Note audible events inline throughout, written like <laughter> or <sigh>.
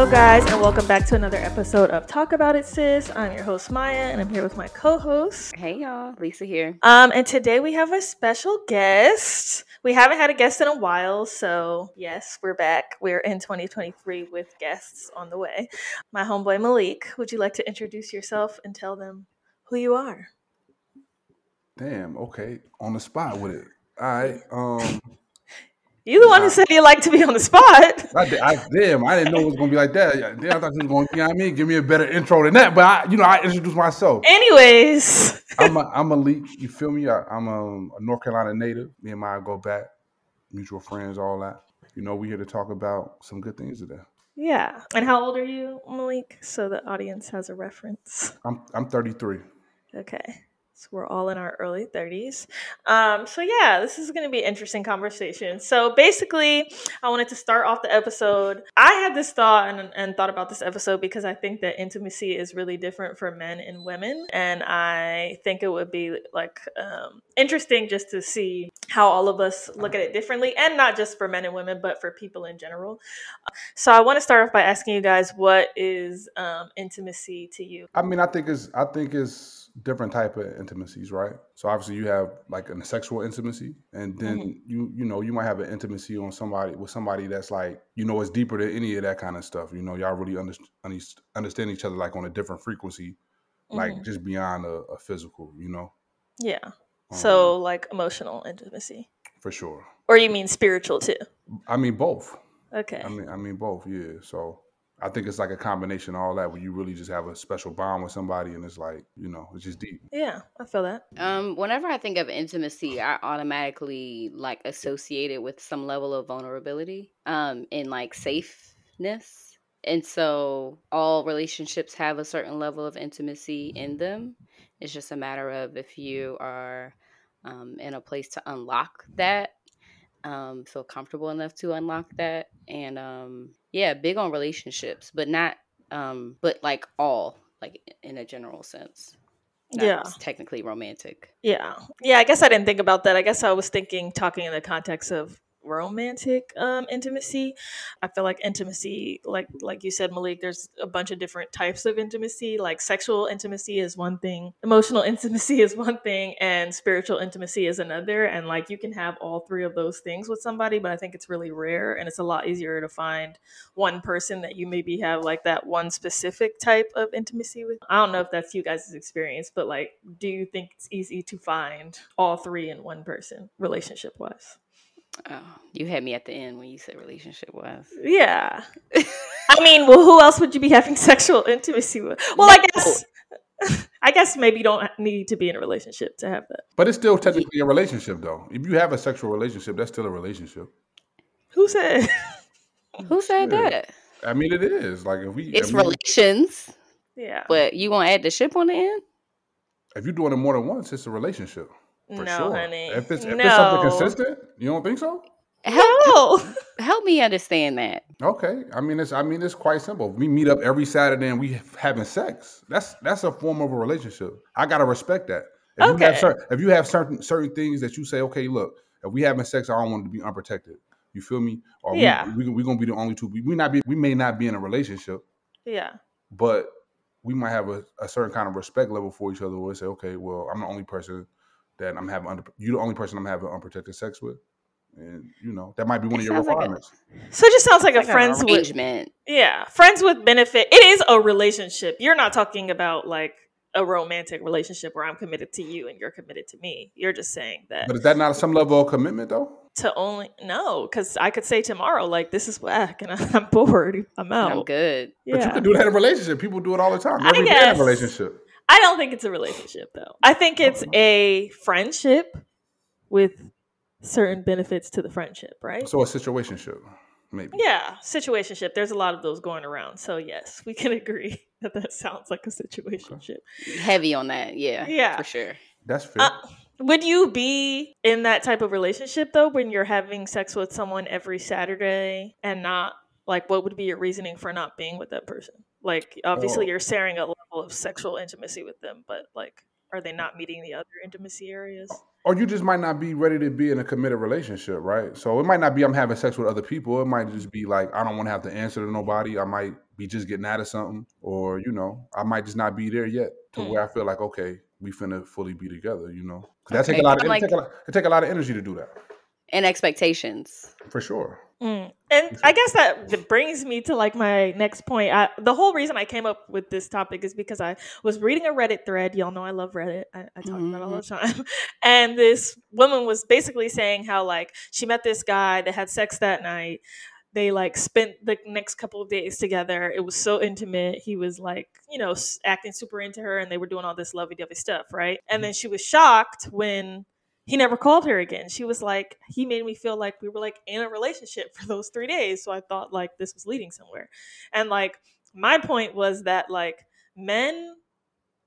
Hello, guys, and welcome back to another episode of Talk About It, Sis. I'm your host, Maya, and I'm here with my co host. Hey, y'all. Lisa here. Um, and today we have a special guest. We haven't had a guest in a while, so yes, we're back. We're in 2023 with guests on the way. My homeboy Malik, would you like to introduce yourself and tell them who you are? Damn. Okay. On the spot with it. All right. Um. You the one who said you like to be on the spot. <laughs> I, I, damn, I didn't know it was gonna be like that. Damn, I thought you was going. to, You know what I mean? Give me a better intro than that. But I, you know, I introduced myself. Anyways, I'm a, <laughs> I'm Malik. You feel me? I, am a, um, a North Carolina native. Me and Maya go back, mutual friends, all that. You know, we here to talk about some good things today. Yeah. And how old are you, Malik? So the audience has a reference. I'm I'm 33. Okay. So we're all in our early 30s. Um, so yeah, this is going to be an interesting conversation. So basically, I wanted to start off the episode. I had this thought and, and thought about this episode because I think that intimacy is really different for men and women, and I think it would be like um, interesting just to see how all of us look at it differently, and not just for men and women, but for people in general. So I want to start off by asking you guys, what is um, intimacy to you? I mean, I think it's I think it's different type of intimacies, right? So obviously you have like a sexual intimacy, and then mm-hmm. you you know you might have an intimacy on somebody with somebody that's like you know it's deeper than any of that kind of stuff. You know, y'all really under, understand each other like on a different frequency, mm-hmm. like just beyond a, a, physical. You know. Yeah. Um, so like emotional intimacy. For sure. Or you mean spiritual too? I mean both. Okay. I mean I mean both. Yeah. So I think it's like a combination of all that where you really just have a special bond with somebody and it's like, you know, it's just deep. Yeah, I feel that. Um, whenever I think of intimacy, I automatically like associate it with some level of vulnerability, um, and like safeness. And so all relationships have a certain level of intimacy in them. It's just a matter of if you are um, in a place to unlock that um, feel comfortable enough to unlock that. And um, yeah, big on relationships, but not, um, but like all, like in a general sense. Not yeah. technically romantic. Yeah. Yeah. I guess I didn't think about that. I guess I was thinking, talking in the context of romantic um, intimacy. I feel like intimacy, like like you said, Malik, there's a bunch of different types of intimacy. Like sexual intimacy is one thing, emotional <laughs> intimacy is one thing, and spiritual intimacy is another. And like you can have all three of those things with somebody, but I think it's really rare, and it's a lot easier to find one person that you maybe have like that one specific type of intimacy with. I don't know if that's you guys' experience, but like, do you think it's easy to find all three in one person, relationship wise? Oh, you had me at the end when you said relationship was. Yeah. <laughs> I mean, well, who else would you be having <laughs> sexual intimacy with? Well, no. I guess. <laughs> I guess maybe you don't need to be in a relationship to have that. But it's still technically a relationship, though. If you have a sexual relationship, that's still a relationship. Who said? Who said yeah. that? I mean, it is like if we. It's I mean, relations. Yeah. But you want to add the ship on the end? If you're doing it more than once, it's a relationship. For no, sure. honey. If it's if no. it's something consistent, you don't think so? Help, no. <laughs> help me understand that. Okay, I mean it's I mean it's quite simple. We meet up every Saturday and we having sex. That's that's a form of a relationship. I gotta respect that. If okay. you have certain if you have certain certain things that you say, okay, look, if we having sex, I don't want to be unprotected. You feel me? Or yeah, we, we, we gonna be the only two. We, we not be we may not be in a relationship. Yeah, but we might have a, a certain kind of respect level for each other. Where we say, okay, well, I'm the only person that I'm having under you the only person I'm having unprotected sex with. And you know, that might be one it of your requirements. Like a, so it just sounds like a like friends with Yeah. Friends with benefit. It is a relationship. You're not talking about like a romantic relationship where I'm committed to you and you're committed to me. You're just saying that. But is that not some level of commitment though? To only no, because I could say tomorrow, like this is whack, and <laughs> I'm bored. I'm out. I'm good. Yeah. But you can do that in a relationship. People do it all the time. Every I guess. in a relationship. I don't think it's a relationship though. I think it's a friendship with certain benefits to the friendship, right? So a situationship, maybe. Yeah, situationship. There's a lot of those going around. So yes, we can <laughs> agree that that sounds like a situationship. Heavy on that, yeah, yeah, for sure. That's fair. Uh, would you be in that type of relationship though, when you're having sex with someone every Saturday and not like what would be your reasoning for not being with that person? Like obviously oh. you're sharing a level of sexual intimacy with them, but like are they not meeting the other intimacy areas? Or you just might not be ready to be in a committed relationship, right? So it might not be I'm having sex with other people. It might just be like I don't want to have to answer to nobody. I might be just getting out of something, or you know, I might just not be there yet to Hmm. where I feel like okay, we finna fully be together. You know, 'Cause that take a lot. Of, I'm it, take a lot it take a lot of energy to do that, And expectations. for sure. Mm. And I guess that that brings me to like my next point. I, the whole reason I came up with this topic is because I was reading a Reddit thread. Y'all know I love Reddit. I, I talk about it all the time. <laughs> And this woman was basically saying how like she met this guy that had sex that night. They like spent the next couple of days together. It was so intimate. He was like, you know, acting super into her, and they were doing all this lovey dovey stuff, right? And then she was shocked when he never called her again. She was like, he made me feel like we were like in a relationship for those three days. So I thought like this was leading somewhere. And like my point was that like men,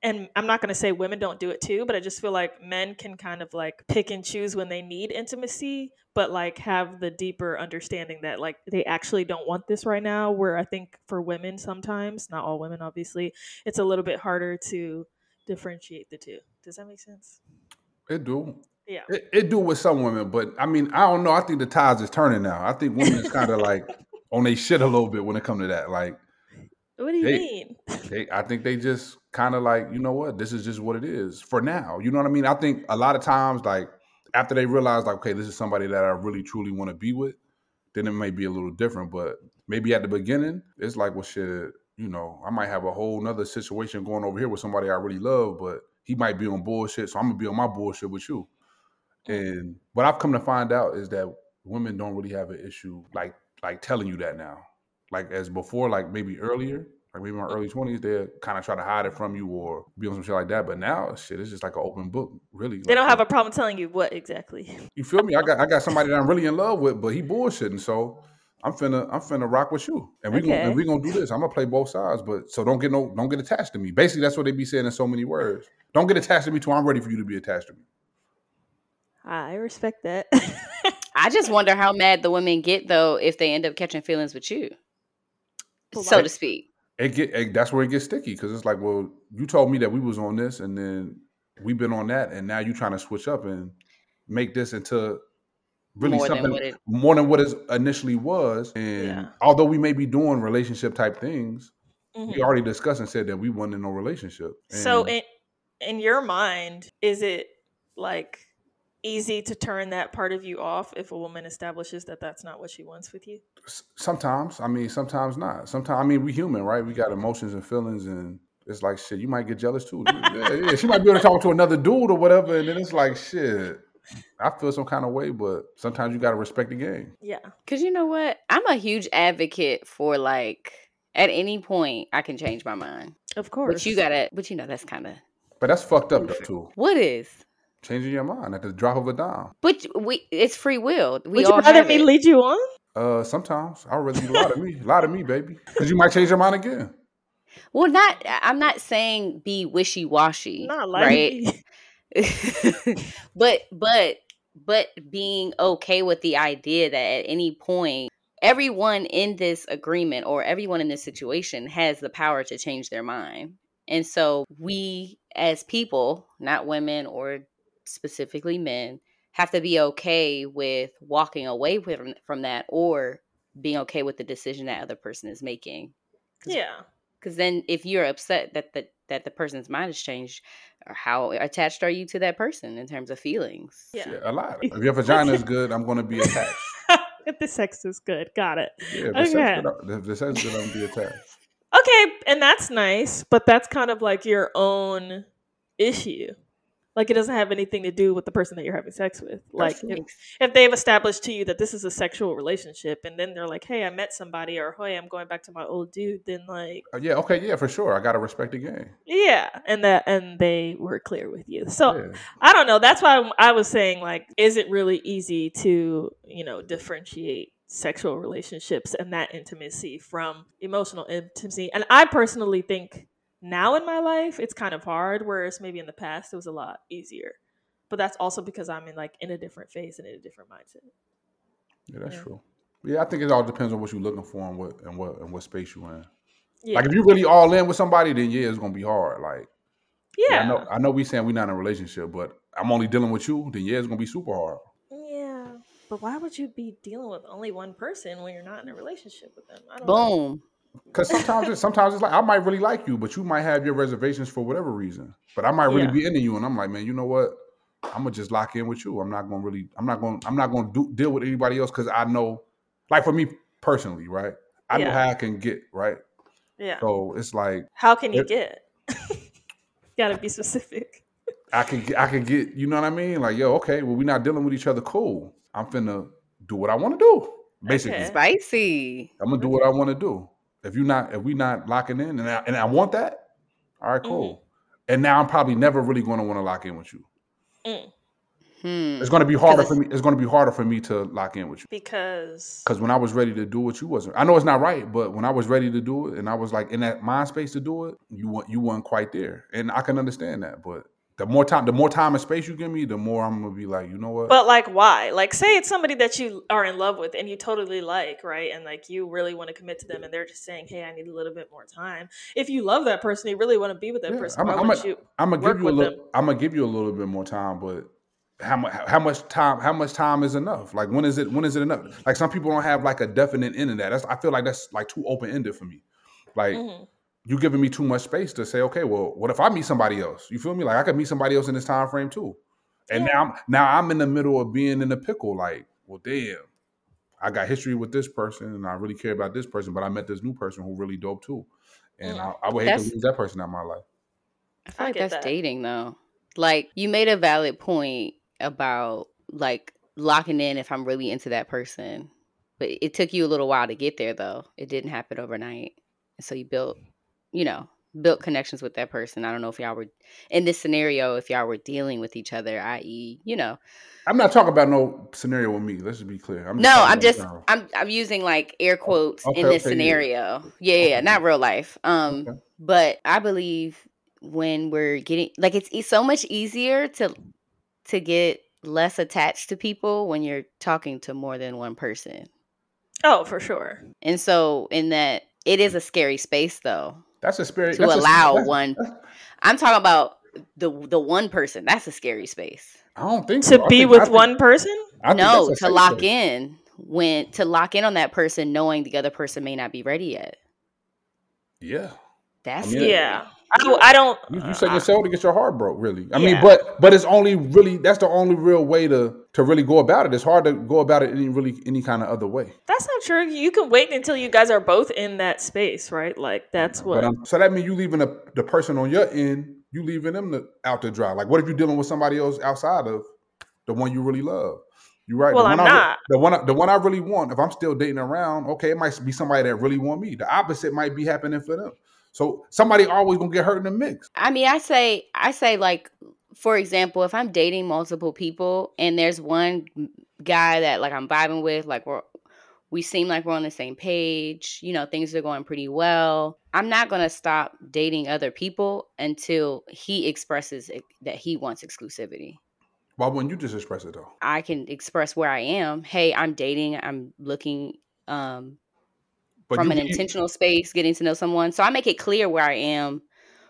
and I'm not going to say women don't do it too, but I just feel like men can kind of like pick and choose when they need intimacy, but like have the deeper understanding that like they actually don't want this right now. Where I think for women, sometimes, not all women, obviously, it's a little bit harder to differentiate the two. Does that make sense? It do. Yeah. It, it do with some women, but I mean, I don't know. I think the tides is turning now. I think women is kind of like <laughs> on they shit a little bit when it come to that. Like, What do you They- mean? <laughs> they, I think they just kind of like, you know what, this is just what it is for now. You know what I mean? I think a lot of times, like after they realize, like, okay, this is somebody that I really truly want to be with, then it may be a little different. But maybe at the beginning, it's like, well, shit, you know, I might have a whole nother situation going over here with somebody I really love, but he might be on bullshit, so I'm gonna be on my bullshit with you. And what I've come to find out is that women don't really have an issue like like telling you that now. Like as before, like maybe earlier, like maybe in my early twenties, they kind of try to hide it from you or be on some shit like that. But now, shit, it's just like an open book, really. They don't have a problem telling you what exactly. You feel me? I got I got somebody that I'm really in love with, but he bullshitting. So I'm finna I'm finna rock with you, and we gonna and we gonna do this. I'm gonna play both sides, but so don't get no don't get attached to me. Basically, that's what they be saying in so many words. Don't get attached to me till I'm ready for you to be attached to me. I respect that. <laughs> I just wonder how mad the women get though if they end up catching feelings with you, Well, so like- to speak. It get it, that's where it gets sticky because it's like, well, you told me that we was on this, and then we've been on that, and now you're trying to switch up and make this into really More something what it- more than what it initially was. And Yeah. although we may be doing relationship type things, Mhm. we already discussed and said that we wasn't in no relationship. So in in your mind, is it like easy to turn that part of you off if a woman establishes that that's not what she wants with you? sometimes, I mean, sometimes not. Sometimes, I mean, we're human, right? We got emotions and feelings, and it's like shit. You might get jealous too. yeah, yeah. She might be able to talk to another dude or whatever, and then it's like shit. I feel some kind of way, but sometimes you got to respect the game. Yeah. Cause you know what? I'm a huge advocate for like at any point I can change my mind. Of course. But you gotta but you know that's kinda But that's fucked up though too. what is? Changing your mind at the drop of a dime. But we it's free will. We Would you all rather me it. lead you on? Uh, sometimes I'd rather you lie to me, lie to me, baby, because you might change your mind again. Well not I'm not saying be wishy washy. Not like right? me. <laughs> but but but being okay with the idea that at any point everyone in this agreement or everyone in this situation has the power to change their mind and so we as people not women or specifically men have to be okay with walking away from, from that or being okay with the decision that other person is making Yeah. because then if you're upset that the that the person's mind has changed or how attached are you to that person in terms of feelings Yeah. Shit, a lot. If your <laughs> vagina is good, I'm going to be attached. if <laughs> the sex is good. Got it. Yeah, if the sex Okay. good, I'm- the sex is good, I'm going to be attached. Okay, and that's nice, but that's kind of like your own issue. Like it doesn't have anything to do with the person that you're having sex with. Like if, if they've established to you that this is a sexual relationship and then they're like, "Hey, I met somebody," or "Hey, I'm going back to my old dude," then like, Uh, yeah, okay, yeah, for sure. I got to respect the game. yeah, and that and they were clear with you. So Yeah. I don't know. That's why I was saying, like, is it really easy to, you know, differentiate sexual relationships and that intimacy from emotional intimacy? And I personally think now in my life, it's kind of hard, whereas maybe in the past, it was a lot easier. But that's also because I'm in like in a different phase and in a different mindset. Yeah, that's Yeah. true. Yeah, I think it all depends on what you're looking for and what and what and what space you're in. Yeah. Like if you're really all in with somebody, then yeah, it's gonna be hard. Like Yeah. I know I know we saying we're not in a relationship, but I'm only dealing with you, then yeah, it's gonna be super hard. Yeah. But why would you be dealing with only one person when you're not in a relationship with them? I don't know. Boom. Because sometimes, it's, sometimes it's like I might really like you, but you might have your reservations for whatever reason. But I might really Yeah. be into you, and I'm like, man, you know what? I'm gonna just lock in with you. I'm not gonna really. I'm not gonna. I'm not gonna do, deal with anybody else because I know, like for me personally, right? I know how I can get right. Yeah. So it's like How can you It- get? <laughs> Gotta be specific. I can get, I can get, you know what I mean? Like, yo, okay, well, we're not dealing with each other. Cool. I'm finna do what I want to do. Basically, Okay. Spicy. I'm gonna do what I want to do. If you're not, if we're not locking in, and I, and I want that, all right, cool. And now I'm probably never really going to want to lock in with you. Mm. Hmm. It's going to be harder it's- for me. It's going to be harder for me to lock in with you Because because when I was ready to do it, you wasn't. I know it's not right, but when I was ready to do it, and I was like in that mind space to do it, you want you weren't quite there, and I can understand that. But the more time, the more time and space you give me, the more I'm gonna be like, you know what? But like, why? Like, say it's somebody that you are in love with and you totally like, right? And like, you really want to commit to them, and they're just saying, "Hey, I need a little bit more time." If you love that person, you really want to be with that Yeah, person. I'm- I'm you? I'm gonna give you a little. them. I'm gonna give you a little bit more time, but how much? How much time? How much time is enough? Like when is it? When is it enough? Like some people don't have like a definite end in that. That's I feel like that's like too open ended for me. Like Mhm. You giving me too much space to say, okay, well, what if I meet somebody else? You feel me? Like I could meet somebody else in this time frame too. And Yeah. now I'm now I'm in the middle of being in the pickle. Like, well, damn, I got history with this person, and I really care about this person, but I met this new person who really dope too, and Mm. I, I would hate That's- to lose that person out of my life. I feel like get that's that. dating though. Like you made a valid point about like locking in if I'm really into that person. But it took you a little while to get there though. It didn't happen overnight. And so you built, you know, built connections with that person. I don't know if y'all were in this scenario if y'all were dealing with each other, i.e., you know. I'm not talking about no scenario with me. Let's just be clear. I'm No, I'm just general. I'm I'm using like air quotes Okay, in this okay, scenario. Yeah, yeah, yeah, Okay. not real life. Um Okay. but I believe when we're getting like it's, it's so much easier to to get less attached to people when you're talking to more than one person. Oh, for sure. And so in that it is a scary space though That's a spirit to that's a- allow that's- one I'm talking about the the one person. That's a scary space. I don't think To so. Be think- with think- one person. I think no, to lock space. in when to lock in on that person knowing the other person may not be ready yet. Yeah, That's I mean. Yeah. I, don't- I don't. you, you set yourself to get your heart broke. Really, I mean, but but it's only really that's the only real way to to really go about it. It's hard to go about it any really any kind of other way. That's not true. You can wait until you guys are both in that space, right? Like that's what. But um, so that means you leaving the, the person on your end, you leaving them out to dry. Like, what if you're dealing with somebody else outside of the one you really love? You right? Well, the one I'm I not. the one I, the one I really want. If I'm still dating around, okay, it might be somebody that really want me. The opposite might be happening for them. So somebody always gonna get hurt in the mix. I mean, I say, I say, like, for example, if I'm dating multiple people and there's one guy that like I'm vibing with, like we're we seem like we're on the same page, you know, things are going pretty well. I'm not gonna stop dating other people until he expresses it, that he wants exclusivity. Why wouldn't you just express it though? I can express where I am. Hey, I'm dating. I'm looking um, But from you an intentional space, getting to know someone. So I make it clear where I am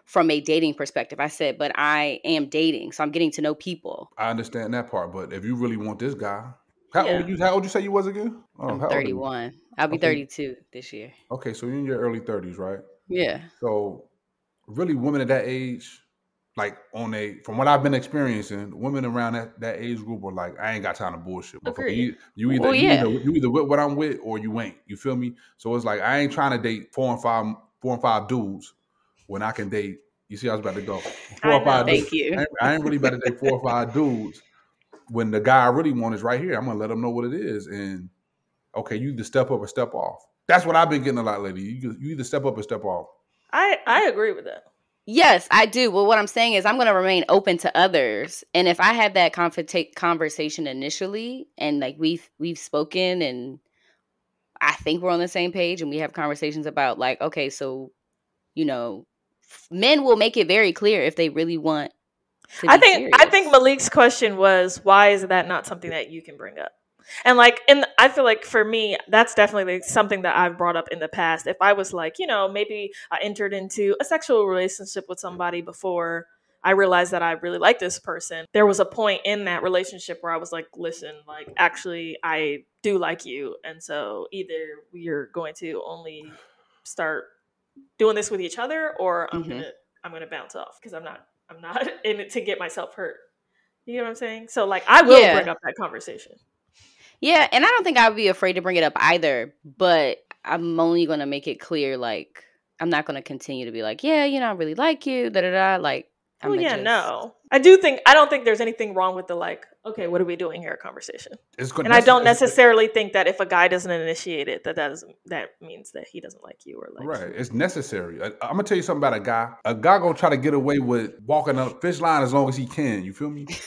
from a dating perspective. I said, but I am dating, so I'm getting to know people. I understand that part, but if you really want this guy, how Yeah. old you? How old you say you was again? Oh, I'm how old are you? 31. I'll be Okay. 32 this year. Okay, so you're in your early thirties, right? Yeah. So, really, women at that age, like on a from what I've been experiencing, women around that, that age group are like, I ain't got time to bullshit. motherfucker. Agreed. You, you either Well, you, yeah. either you either with what I'm with or you ain't. You feel me? So it's like I ain't trying to date four and five four and five dudes when I can date. You see, I was about to go four I or five. know. dudes. Thank you. I ain't, I ain't really about to date four or five dudes when the guy I really want is right here. I'm gonna let him know what it is, and okay, you either step up or step off. That's what I've been getting a lot lately. You, you either step up or step off. I I agree with that. Yes, I do. Well, what I'm saying is I'm going to remain open to others. And if I had that conf- conversation initially and like we've we've spoken and I think we're on the same page and we have conversations about like okay, so you know, men will make it very clear if they really want to I think I think Malik's question was why is that not something that you can bring up? And like and I feel like for me that's definitely something that I've brought up in the past. If I was like, you know, maybe I entered into a sexual relationship with somebody before I realized that I really like this person. There was a point in that relationship where I was like, listen, like actually I do like you. And so either we're going to only start doing this with each other or I'm Mhm. gonna I'm gonna bounce off because I'm not I'm not <laughs> in it to get myself hurt. You know what I'm saying? So like I will Yeah. bring up that conversation. Yeah, and I don't think I would be afraid to bring it up either, but I'm only gonna make it clear, like I'm not gonna continue to be like, yeah, you know, I really like you, da da da. Like, I'm Well, yeah, no. I do think I don't think there's anything wrong with the like, okay, what are we doing here conversation. It's good. And I don't necessarily think that if a guy doesn't initiate it, that that doesn't that means that he doesn't like you or like Right, it's necessary. I, I'm gonna tell you something about a guy. A guy gonna try to get away with walking a fish line as long as he can. You feel me? <laughs>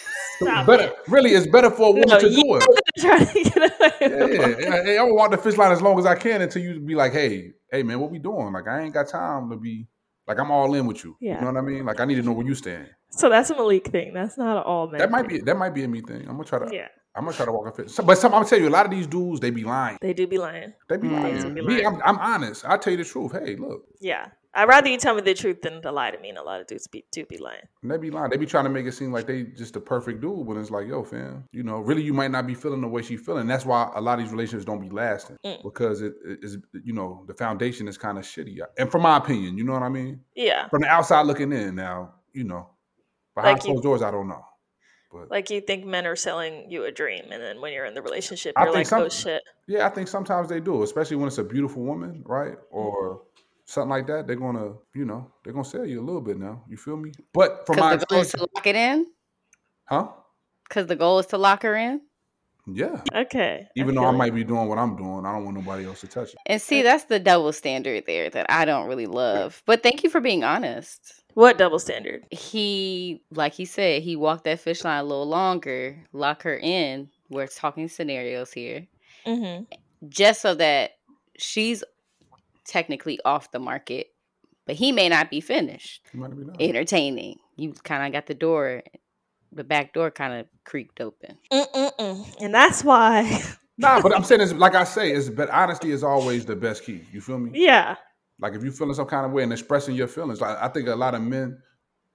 Stop better, it. really, it's better for a woman No, to you do it. <laughs> Try to get away Yeah, yeah. Hey, I'm gonna walk the fish line as long as I can until you be like, hey, hey, man, what we doing? Like, I ain't got time to be like, I'm all in with you. Yeah. You know what I mean? Like, I need to know where you stand. So that's a Malik thing. That's not all men. That might thing. be that might be a me thing. I'm gonna try to. Yeah, I'm gonna try to walk a fish. So- But some, I'm gonna tell you, a lot of these dudes, they be lying. they do be lying. They be Mm. lying. They be Me. I'm, I'm honest. I tell you the truth. Hey, look, Yeah, I'd rather you tell me the truth than to lie to me. And a lot of dudes be, do be lying. they be lying. They be trying to make it seem like they just the perfect dude when it's like, yo, fam, you know, really you might not be feeling the way she feeling. That's why a lot of these relationships don't be lasting Mm. because it is, you know, the foundation is kind of shitty. And from my opinion, you know what I mean. Yeah, From the outside looking in, now, you know, behind Like closed doors, I don't know. But like you think men are selling you a dream, and then when you're in the relationship, you're like, some- oh shit. yeah, I think sometimes they do, especially when it's a beautiful woman, right, or something like that. They're gonna, you know, they're gonna sell you a little bit now. You feel me? But from my the goal is to lock it in. huh? Because the goal is to lock her in. Yeah. Okay. Even though feel I it. might be doing what I'm doing, I don't want nobody else to touch it. And see, that's the double standard there that I don't really love. But thank you for being honest. What double standard? He, like he said, he walked that fish line a little longer, lock her in. We're talking scenarios here, Mm-hmm. just so that she's technically off the market, but he may not be finished You might be not. entertaining. You kind of got the door, the back door kind of creaked open. Mm-mm-mm. And that's why. <laughs> Nah, but I'm saying it's like I say, it's but honesty is always the best key. You feel me? yeah. Like if you're feeling some kind of way and expressing your feelings, like I think a lot of men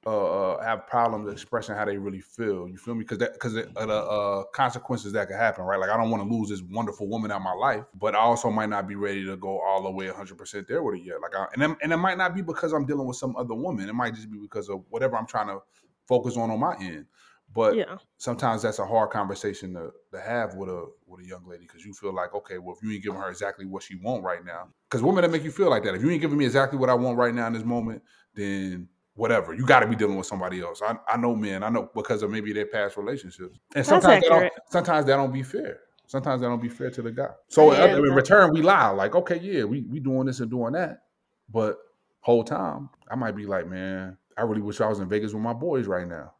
uh, uh have problems expressing how they really feel. You feel me? Because that because of the uh, consequences that could happen, right? Like I don't want to lose this wonderful woman out of my life, but I also might not be ready to go all the way 100 percent there with it yet. Like, I, and then, and it might not be because I'm dealing with some other woman. It might just be because of whatever I'm trying to focus on on my end. But Yeah. sometimes that's a hard conversation to, to have with a with a young lady because you feel like okay well if you ain't giving her exactly what she want right now because women that make you feel like that if you ain't giving me exactly what I want right now in this moment then whatever you got to be dealing with somebody else. I, I know men I know because of maybe their past relationships. And sometimes that don't, sometimes that don't be fair. Sometimes that don't be fair to the guy. So Yeah, uh, in return we lie like okay yeah we we doing this and doing that. But whole time I might be like man I really wish I was in Vegas with my boys right now.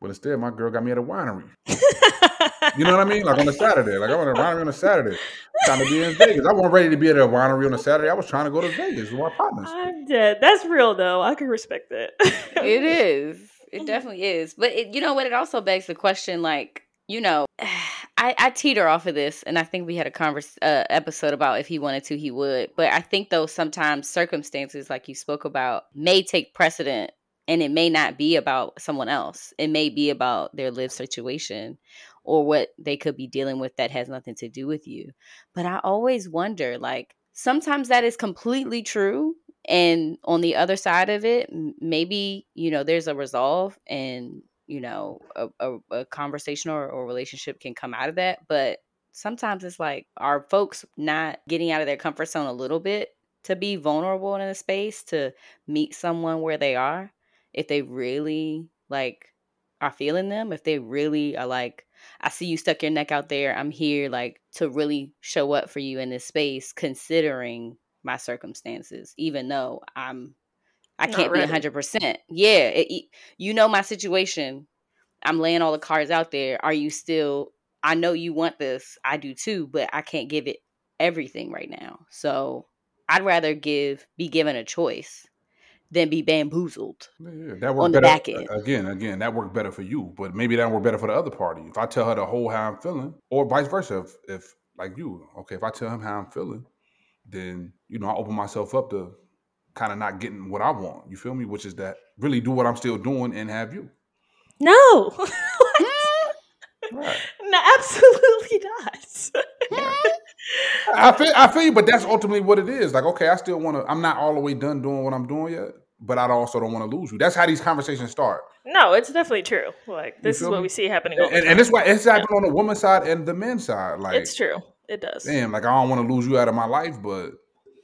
But instead my girl got me at a winery <laughs> you know what I mean? Like on a Saturday. Like I went to a winery on a Saturday. Trying to be in Vegas. I wasn't ready to be at a winery on a Saturday. I was trying to go to Vegas with my partners. I'm dead. That's real though. I can respect that. It <laughs> is. It Mhm. definitely is. But it, you know what? It also begs the question, like, you know, <sighs> I, I teeter off of this, and I think we had a converse uh, episode about if he wanted to, he would. But I think though sometimes circumstances, like you spoke about, may take precedent, and it may not be about someone else. It may be about their lived situation or what they could be dealing with that has nothing to do with you. But I always wonder, like, sometimes that is completely true and on the other side of it maybe you know there's a resolve and you know a, a, a conversation or, or relationship can come out of that but sometimes it's like are folks not getting out of their comfort zone a little bit to be vulnerable in a space to meet someone where they are if they really like are feeling them if they really are like i see you stuck your neck out there. I'm here like to really show up for you in this space considering my circumstances even though i'm i Not can't be 100% yeah it, it- you know my situation. I'm laying all the cards out there. Are you still i know you want this i do too but i can't give it everything right now. So i'd rather give be given a choice than be bamboozled Yeah, that On the better. back end. Again, again, that worked better for you, but maybe that worked better for the other party. If I tell her the whole how I'm feeling, or vice versa, if, if like you, okay, if I tell him how I'm feeling, then you know I open myself up to kind of not getting what I want. You feel me? Which is that really do what I'm still doing and have you. No. <laughs> <laughs> Right. no, absolutely not. I feel I feel you, but that's ultimately what it is. Like, okay, I still want to. I'm not all the way done doing what I'm doing yet, but I also don't want to lose you. That's how these conversations start. no, it's definitely true. Like this is feel what we see happening all And, the and, time. it's why it's happening on the woman's side and the men's side. Like, it's true. It does. damn, like I don't want to lose you out of my life, but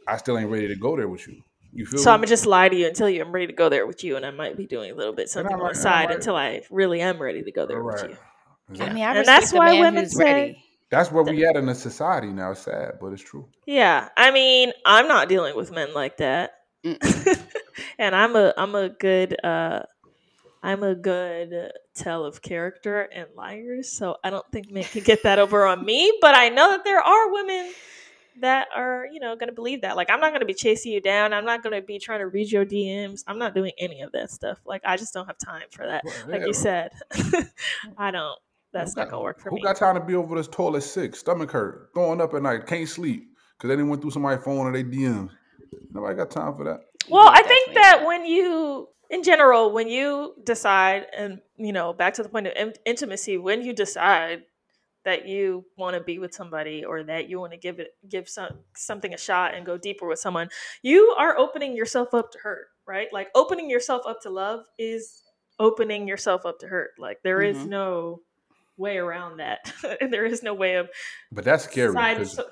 I still ain't ready to go there with you. You feel So me? I'm gonna just lie to you and tell you I'm ready to go there with you, and I might be doing a little bit something on the and side might- until I really am ready to go there All with right. you. I mean, I And that's why man women say- ready. That's where we at in the society now. It's sad, but it's true. Yeah, I mean, I'm not dealing with men like that. <laughs> and I'm a I'm a good uh, I'm a good tell of character and liars. So I don't think men can get that over on me. But I know that there are women that are you know going to believe that. Like I'm not going to be chasing you down. I'm not going to be trying to read your DMs. I'm not doing any of that stuff. Like I just don't have time for that. Well, Like yeah, you said, <laughs> I don't. That's Who not gonna work for Who me. got time to be over this toilet sick, stomach hurt, throwing up at night, can't sleep because they didn't went through somebody's phone or they DMs. Nobody got time for that. Well, Yeah, I think that not. when you, in general, when you decide, and you know, back to the point of in- intimacy, when you decide that you want to be with somebody or that you want to give it, give some something a shot and go deeper with someone, you are opening yourself up to hurt, right? Like opening yourself up to love is opening yourself up to hurt. Like there is Mhm. no way around that, and <laughs> there is no way of But that's scary. side- 'cause- so-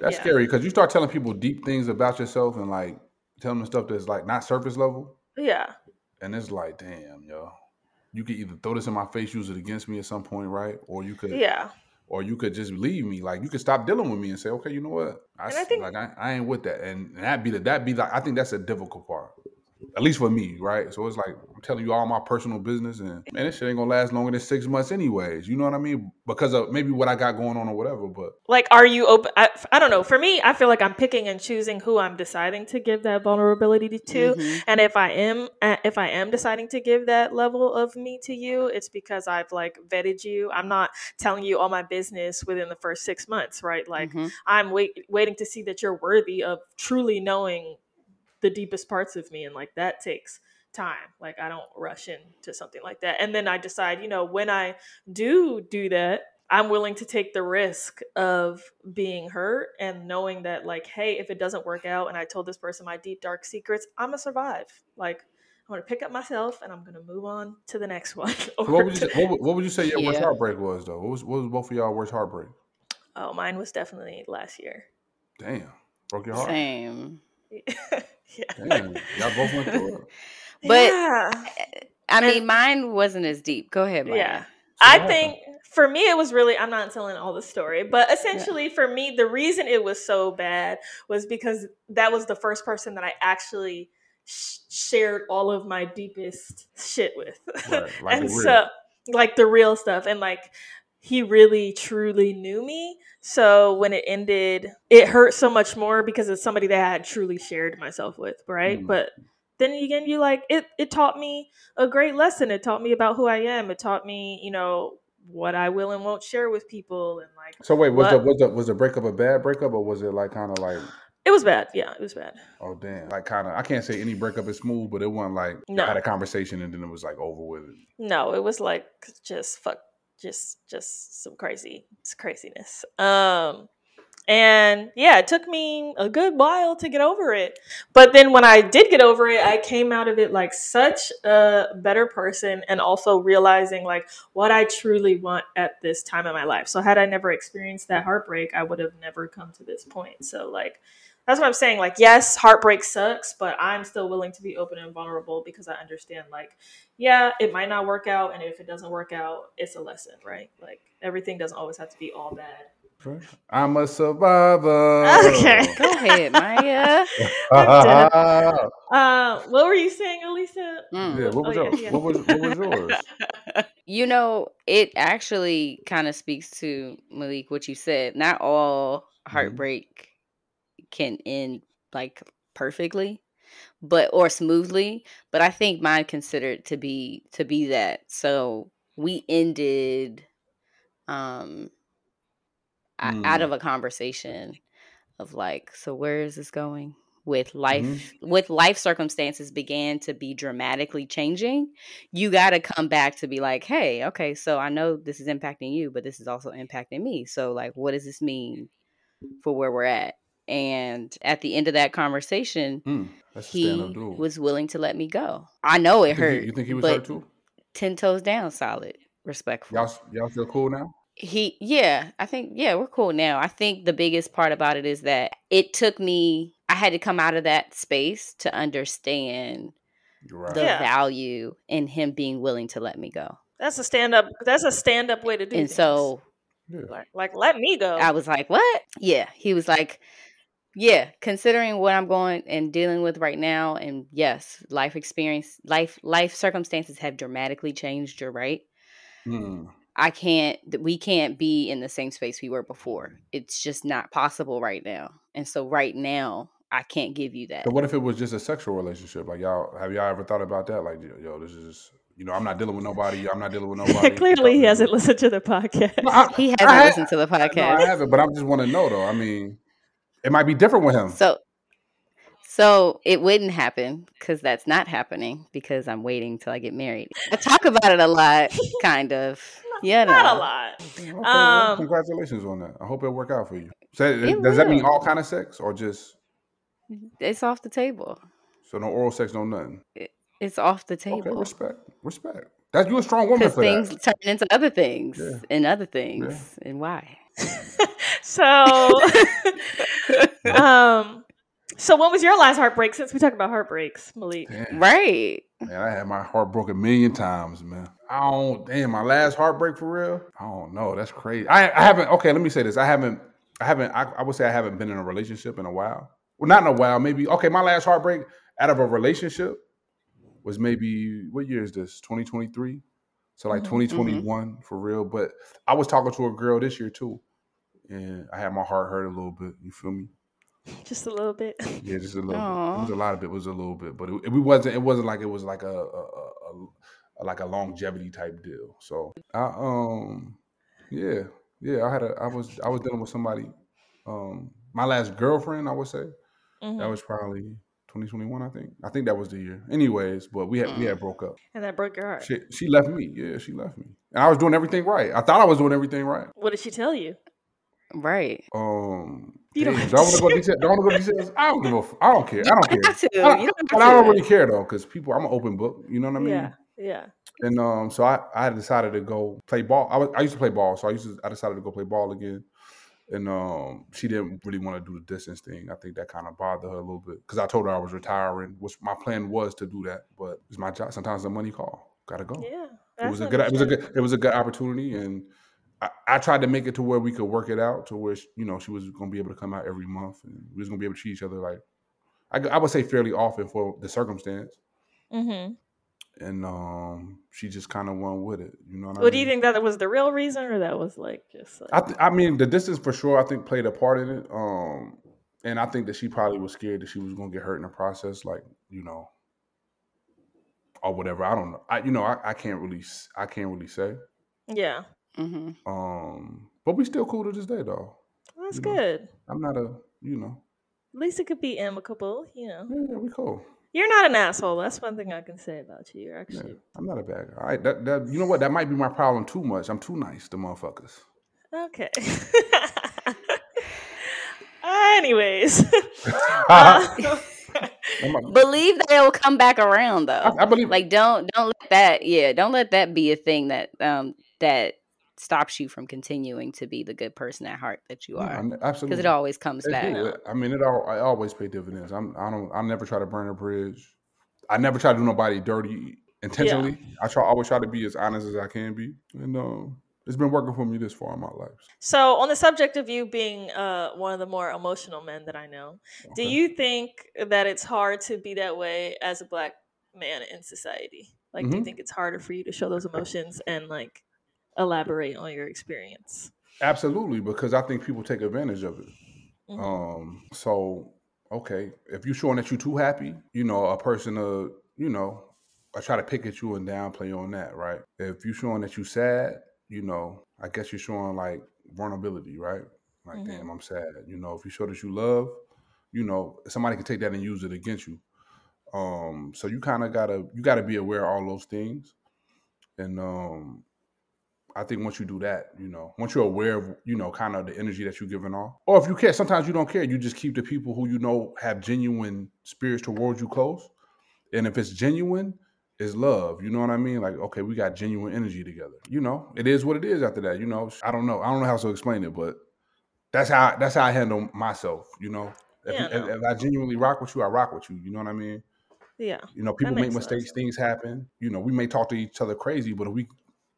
that's yeah. scary because you start telling people deep things about yourself and like telling them stuff that's like not surface level, Yeah, and it's like, damn, yo, you could either throw this in my face, use it against me at some point, right? Or you could, yeah. or you could just leave me. Like you could stop dealing with me and say, okay, you know what? I, And I think- like I, I ain't with that, and, and that be the that be like I think that's a difficult part. At least for me, right? So it's like I'm telling you all my personal business, and man, this shit ain't gonna last longer than six months, anyways. You know what I mean? Because of maybe what I got going on or whatever. But like are you open I, I don't know for me i feel like i'm picking and choosing who i'm deciding to give that vulnerability to Mhm. and if i am uh, if i am deciding to give that level of me to you it's because i've like vetted you i'm not telling you all my business within the first six months right like Mhm. i'm wait, waiting to see that you're worthy of truly knowing the deepest parts of me and like that takes time like i don't rush into something like that and then i decide you know when i do do that i'm willing to take the risk of being hurt and knowing that like hey if it doesn't work out and i told this person my deep dark secrets i'm gonna survive like i'm gonna pick up myself and i'm gonna move on to the next <laughs> one what would you say, what, would- what would you say your worst heartbreak was though? What was what was both of y'all worst heartbreak? oh mine was definitely last year Damn, broke your heart. Same. <laughs> yeah Damn, y'all both went through it. <laughs> But- yeah. I And- mean, mine wasn't as deep. Go ahead, Maya. Yeah. So I what think for me it was really I'm not telling all the story, but essentially for me the reason it was so bad was because that was the first person that I actually sh- shared all of my deepest shit with. Right, <laughs> like and so like the real stuff and like he really truly knew me. So when it ended, it hurt so much more because it's somebody that I had truly shared myself with, right? Mm. But then again, you like it. It taught me a great lesson. It taught me about who I am. It taught me, you know, what I will and won't share with people, and like So wait, was What? the was the was the breakup a bad breakup or was it like kind of like it was bad. Yeah, it was bad. oh damn like kind of I can't say any breakup is smooth, but it wasn't like No. I had a conversation and then it was like over with. It. No, it was like just fuck, just just some crazy, craziness. Um, and yeah, it took me a good while to get over it. But then when I did get over it, I came out of it like such a better person, and also realizing like what I truly want at this time in my life. So had I never experienced that heartbreak, I would have never come to this point. So like. That's what I'm saying. Like, yes, heartbreak sucks, but I'm still willing to be open and vulnerable because I understand, like, yeah, it might not work out, and if it doesn't work out, it's a lesson, right? Like everything doesn't always have to be all bad. I'm a survivor. Okay. <laughs> Go ahead, Maya. <laughs> <laughs> Uh, what were you saying, Elisa? Mm. Yeah, what was Oh, yours? yeah. What was what was yours? You know, it actually kind of speaks to Malik what you said. Not all heartbreak can end like perfectly, but or smoothly. But I think mine considered to be to be that. So we ended um o- out Mm. of a conversation of like, so where is this going? with life mm-hmm. with life circumstances began to be dramatically changing you got to come back to be like hey okay so i know this is impacting you but this is also impacting me so like what does this mean for where we're at and at the end of that conversation mm, he was willing to let me go i know it you hurt he, you think he was hurt too 10 toes down solid respectful y'all, y'all still cool now he yeah i think yeah we're cool now i think the biggest part about it is that it took me i had to come out of that space to understand right. the yeah. value in him being willing to let me go that's a stand up that's a stand up way to do it. and things. so yeah. like, like let me go i was like what yeah he was like yeah considering what i'm going and dealing with right now and yes life experience life life circumstances have dramatically changed you're right mm. I can't we can't be in the same space we were before. It's just not possible right now. And so right now, I can't give you that. But what if it was just a sexual relationship? Like y'all have y'all ever thought about that? Like, yo, this is you know, I'm not dealing with nobody. I'm not dealing with <laughs> nobody. Clearly, he hasn't listened to the podcast. No, I, <laughs> he hasn't listened to the podcast. No, I haven't, but I just want to know though. I mean, it might be different with him. So, so it wouldn't happen because that's not happening because I'm waiting till I get married. I talk about it a lot, kind of. <laughs> Yeah, not no. a lot. Okay, um, well, congratulations on that. I hope it work out for you. So, does will. that mean all kind of sex or just? It's off the table. So no oral sex, no nothing. It, it's off the table. Okay, respect, respect. That's you a strong woman for things that. turn into other things yeah. and other things, yeah. and why? <laughs> <laughs> so, <laughs> um, so when was your last heartbreak? Since we talk about heartbreaks, Malik, Damn. right? Man, I had my heart broken a million times, man. I don't. Damn, my last heartbreak for real. I don't know. That's crazy. I, I haven't. Okay, let me say this. I haven't. I haven't. I, I would say I haven't been in a relationship in a while. Well, not in a while. Maybe. Okay, my last heartbreak out of a relationship was maybe what year is this? Twenty twenty three. So like mm-hmm. 2021 mm-hmm. for real. But I was talking to a girl this year too. And I had my heart hurt a little bit. You feel me? Just a little bit. Yeah, just a little Aww. bit. It was a lot of it. it was a little bit, but it, it, wasn't. It wasn't like it was like a, a, a, a like a longevity type deal. So I um yeah yeah I had a I was I was dealing with somebody um my last girlfriend I would say mm-hmm. that was probably 2021 I think I think that was the year. Anyways, but we had we had mm. broke up. And that broke your heart. She, she left me. Yeah, she left me. And I was doing everything right. I thought I was doing everything right. What did she tell you? Right. Um. You don't, don't want to go details. Don't want to go details. I don't give a. I don't care. I don't care. To. I, don't, I don't really care though, because people. I'm an open book. You know what I mean? Yeah. Yeah. And um, so I, I decided to go play ball. I was, I used to play ball, so I used to, I decided to go play ball again. And um, she didn't really want to do the distance thing. I think that kind of bothered her a little bit because I told her I was retiring, which my plan was to do that, but it's my job. Sometimes the money call. Gotta go. Yeah, it was a good. It was a good. It was a good opportunity, and I, I, tried to make it to where we could work it out to where you know she was going to be able to come out every month and we was going to be able to treat each other like I, I would say fairly often for the circumstance. Mm-hmm. And um, she just kind of went with it. You know what well, I mean? do you think that was the real reason, or that was like just? Like... I th- I mean, the distance for sure. I think played a part in it. Um, and I think that she probably was scared that she was going to get hurt in the process, like you know, or whatever. I don't know. I you know I, I can't really I can't really say. Yeah. Mm-hmm. Um, but we still cool to this day, though. That's you good. Know, I'm not a, you know. At least it could be amicable, you know. Yeah, we cool. You're not an asshole. That's one thing I can say about you. You're actually. Yeah, I'm not a bad guy. All right, that, that you know what? That might be my problem too much. I'm too nice to motherfuckers. Okay. <laughs> Anyways. <laughs> uh, <laughs> believe that it'll come back around though. I, I, believe like don't don't let that yeah don't let that be a thing that um that stops you from continuing to be the good person at heart that you are. Yeah, absolutely, because it always comes it back. Do. I mean, it all I always pay dividends. I'm I don't I never try to burn a bridge. I never try to do nobody dirty intentionally. Yeah. I try always try to be as honest as I can be, and um, it's been working for me this far in my life. So, on the subject of you being uh, one of the more emotional men that I know, okay. do you think that it's hard to be that way as a black man in society? Like, mm-hmm. do you mm-hmm. think it's harder for you to show those emotions and like elaborate on your experience. Absolutely, because I think people take advantage of it. Mm-hmm. Um, so okay, if you're showing that you're too happy, you know, a person uh, you know, I try to pick at you and downplay on that, right? If you're showing that you're sad, you know, I guess you're showing like vulnerability, right? Like, mm-hmm. damn, I'm sad. You know, if you show that you love, you know, somebody can take that and use it against you. Um, so you kind of gotta you gotta be aware of all those things, and um, I think once you do that, you know, once you're aware of you know kind of the energy that you're giving off, or if you care, sometimes you don't care, you just keep the people who you know have genuine spirits towards you close, and if it's genuine, it's love. You know what I mean? Like, okay, we got genuine energy together. You know, it is what it is. After that, you know, I don't know, I don't know how to explain it, but that's how that's how I handle myself. You know, if, Yeah, no. if, if I genuinely rock with you, I rock with you. You know what I mean? Yeah. You know, people make mistakes, things happen. You know, we may talk to each other crazy, but if we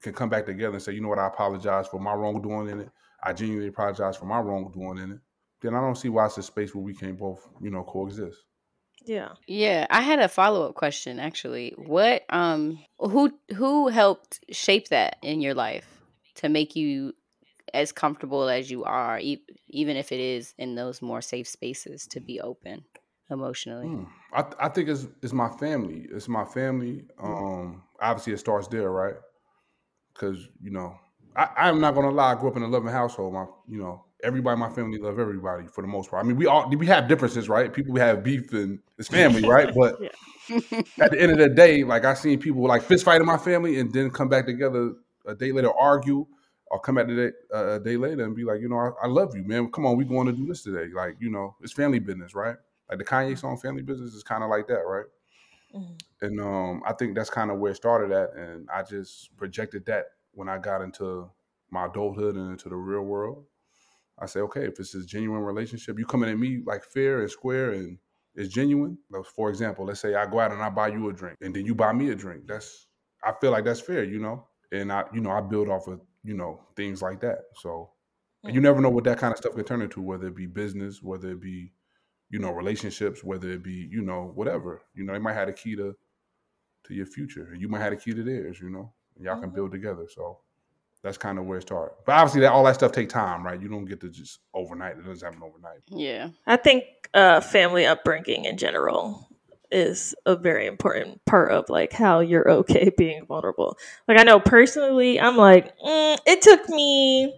can come back together and say, you know what, I apologize for my wrongdoing in it. I genuinely apologize for my wrongdoing in it. Then I don't see why it's a space where we can't both, you know, coexist. Yeah. Yeah, I had a follow up question actually. What um who who helped shape that in your life to make you as comfortable as you are, e- even if it is in those more safe spaces to be open emotionally? Hmm. I, I think it's it's my family. It's my family. Um, obviously, it starts there, right? Because you know, I, I'm not gonna lie. I grew up in a loving household. My, you know, everybody in my family love everybody for the most part. I mean, we all we have differences, right? People we have beef and it's family, <laughs> right? But at the end of the day, like I seen people like fist fight in my family and then come back together a day later, argue, or come back a day, uh, a day later and be like, you know, I, I love you, man. Come on, we going to do this today. Like, you know, it's family business, right? Like the Kanye song, "Family Business," is kind of like that, right? Mhm. And um, I think that's kind of where it started at, and I just projected that when I got into my adulthood and into the real world. I say, okay, if it's a genuine relationship, you coming at me like fair and square and it's genuine. For example, let's say I go out and I buy you a drink, and then you buy me a drink. That's I feel like that's fair, you know. And I, you know, I build off of you know things like that. So, and you never know what that kind of stuff can turn into, whether it be business, whether it be you know relationships, whether it be you know whatever. You know, they might have the key to to your future, and you might have the key to theirs. You know, and y'all can Mhm. build together. So that's kind of where it started. But obviously, that all that stuff take time, right? You don't get to just overnight. It doesn't happen overnight. Yeah. I think uh, family upbringing in general is a very important part of like how you're okay <laughs> being vulnerable. Like I know personally, I'm like, mm, it took me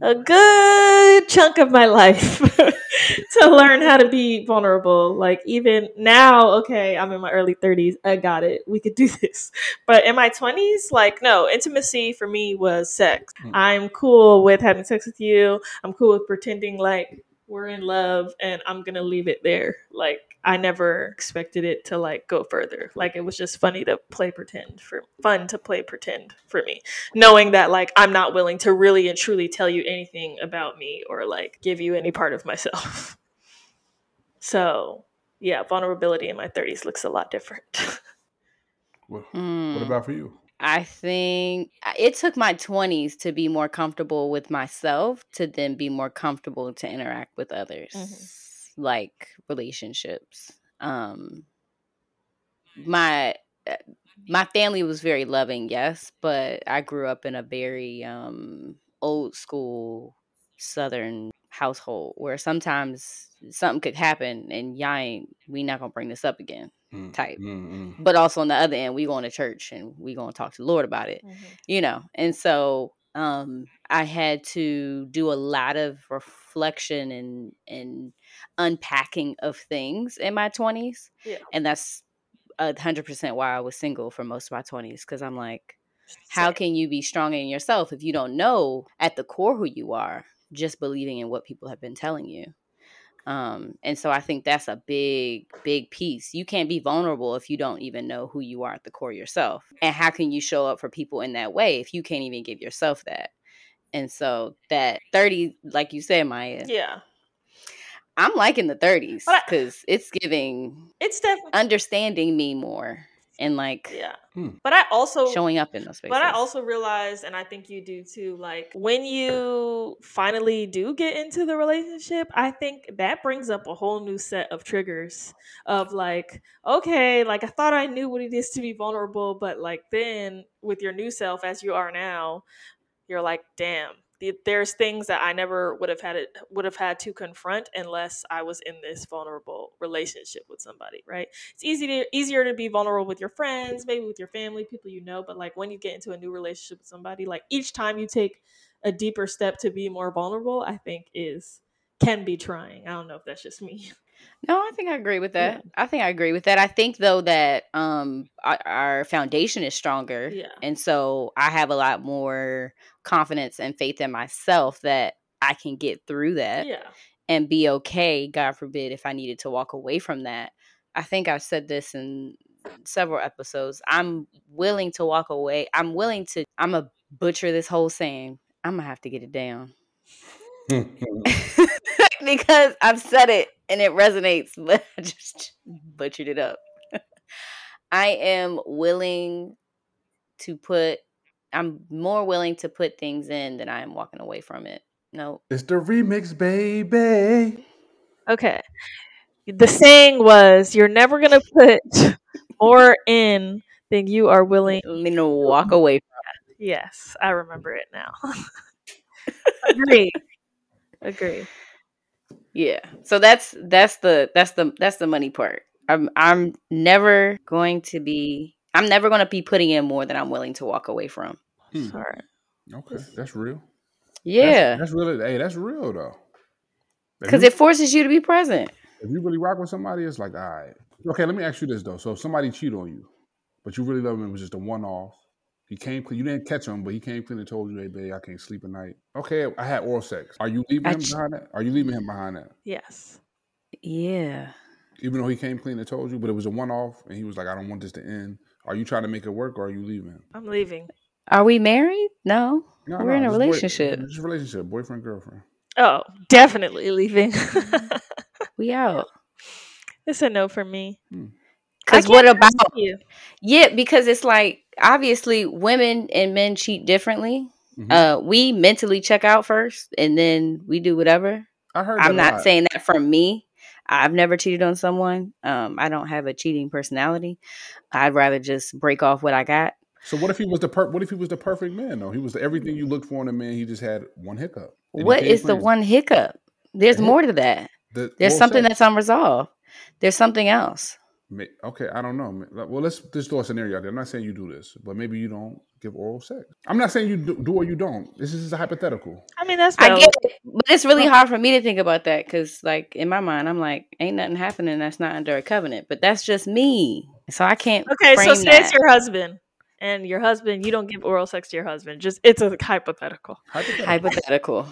a good chunk of my life <laughs> to learn how to be vulnerable. Like even now, okay, I'm in my early 30s. I got it. We could do <laughs> this. But in my 20s, like no, intimacy for me was sex. Hmm. I'm cool with having sex with you. I'm cool with pretending like we're in love and I'm going to leave it there. Like I never expected it to like go further. Like it was just funny to play pretend for fun to play pretend for me knowing that like I'm not willing to really and truly tell you anything about me or like give you any part of myself. <laughs> So, yeah, vulnerability in my 30s looks a lot different. <laughs> What, Mm. what about for you? I think it took my 20s to be more comfortable with myself to then be more comfortable to interact with others like relationships um my uh, my family was very loving yes but i grew up in a very um old school southern household where sometimes something could happen and y'all ain't we not gonna bring this up again Mm, Type. mm, mm. but also on the other end we going to church and we going to talk to the lord about it you know and so um i had to do a lot of reflection and and unpacking of things in my 20s Yeah. and that's a hundred percent why i was single for most of my 20s because i'm like how can you be strong in yourself if you don't know at the core who you are just believing in what people have been telling you um and so i think that's a big big piece. You can't be vulnerable if you don't even know who you are at the core yourself. And how can you show up for people in that way if you can't even give yourself that? And so that 30 like you said maya Yeah. i'm liking the 30s because it's giving It's definitely understanding me more and like yeah. Hmm. But I also showing up in those spaces But I also realize, and I think you do too, like when you finally do get into the relationship, I think that brings up a whole new set of triggers of like, okay, like I thought I knew what it is to be vulnerable, but like then with your new self as you are now, you're like, damn, th- there's things that I never would have had it would have had to confront unless I was in this vulnerable relationship with somebody, right? It's easy to easier to be vulnerable with your friends, maybe with your family, people you know, but like when you get into a new relationship with somebody, like each time you take a deeper step to be more vulnerable, I think is can be trying. I don't know if that's just me. <laughs> No, I think I agree with that. Yeah. I think I agree with that. I think though that um our, our foundation is stronger. Yeah. And so I have a lot more confidence and faith in myself that I can get through that. Yeah. And be okay, God forbid, if I needed to walk away from that. I think I've said this in several episodes. I'm willing to walk away. I'm willing to I'm a butcher this whole saying. I'm gonna have to get it down. <laughs> <laughs> because I've said it and it resonates, <laughs> but I just mm-hmm. butchered it up. <laughs> I am willing to put I'm more willing to put things in than I am walking away from it. No. It's the remix, baby. Okay. The saying was you're never gonna put <laughs> more in than you are willing to walk away from. Yes, I remember it now. Agree. Agree. Yeah. So that's that's the that's the that's the money part. I'm I'm never going to be I'm never going to be putting in more than I'm willing to walk away from. Hmm. Sorry. Okay, that's real. Yeah. That's, that's really hey, that's real though. Because it forces you to be present. If you really rock with somebody, it's like, all right. Okay, let me ask you this though. So if somebody cheat on you, but you really love him, it was just a one off. He came clean. You didn't catch him, but he came clean and told you, "Hey, babe, I can't sleep at night." Okay, I had oral sex. Are you leaving him ch- behind that? Are you leaving him behind that? Yes. Yeah. Even though he came clean and told you, but it was a one-off, and he was like, "I don't want this to end." Are you trying to make it work, or are you leaving? I'm leaving. Are we married? No, no we're no, in a relationship. Boy, just relationship, boyfriend, girlfriend. Oh, definitely leaving. <laughs> we out. It's a no for me. Hmm. Because what about you? Yeah, because it's like obviously women and men cheat differently. Mm-hmm. Uh, we mentally check out first, and then we do whatever. I heard. I'm not saying that for me. I've never cheated on someone. Um, I don't have a cheating personality. I'd rather just break off what I got. So what if he was the per- what if he was the perfect man though? He was the, everything you looked for in a man. He just had one hiccup. What is the one hiccup? There's the more to that. The, There's something that's unresolved. There's something else. Okay, I don't know. Well, let's just throw a scenario out there. I'm not saying you do this, but maybe you don't give oral sex. I'm not saying you do, do or you don't. This is a hypothetical. I mean, that's I get it, but it's really hard for me to think about that because, like, in my mind, I'm like, ain't nothing happening that's not under a covenant. But that's just me, so I can't. Okay, so say that. it's your husband, and your husband, you don't give oral sex to your husband. Just it's a hypothetical. Hypothetical. hypothetical.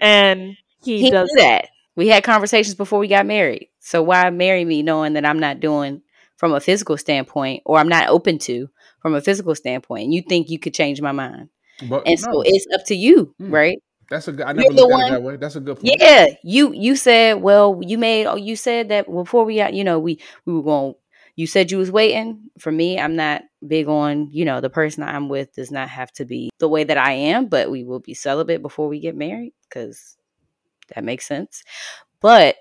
And he, he does that. We had conversations before we got married. So why marry me knowing that I'm not doing from a physical standpoint or I'm not open to from a physical standpoint? And you think you could change my mind. But and no. so it's up to you, mm. right? That's a good. I never looked at it that way. That's a good point. Yeah, you you said well, you made oh, you said that before we got you know we we were going. You said you was waiting for me. I'm not big on you know the person I'm with does not have to be the way that I am, but we will be celibate before we get married because that makes sense. But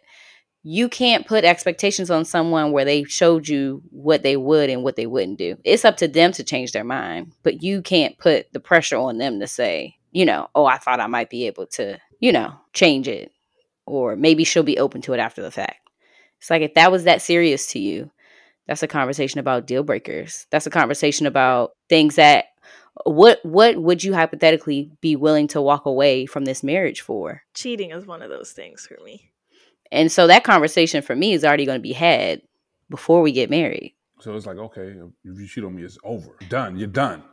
you can't put expectations on someone where they showed you what they would and what they wouldn't do. It's up to them to change their mind, but you can't put the pressure on them to say, you know, oh, I thought I might be able to, you know, change it. Or maybe she'll be open to it after the fact. It's like if that was that serious to you, that's a conversation about deal breakers. That's a conversation about things that what what would you hypothetically be willing to walk away from this marriage for? Cheating is one of those things for me. And so that conversation for me is already going to be had before we get married. So it's like, okay, if you cheat on me, it's over. Done. You're done.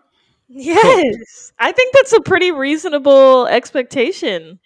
Yes. I think that's a pretty reasonable expectation.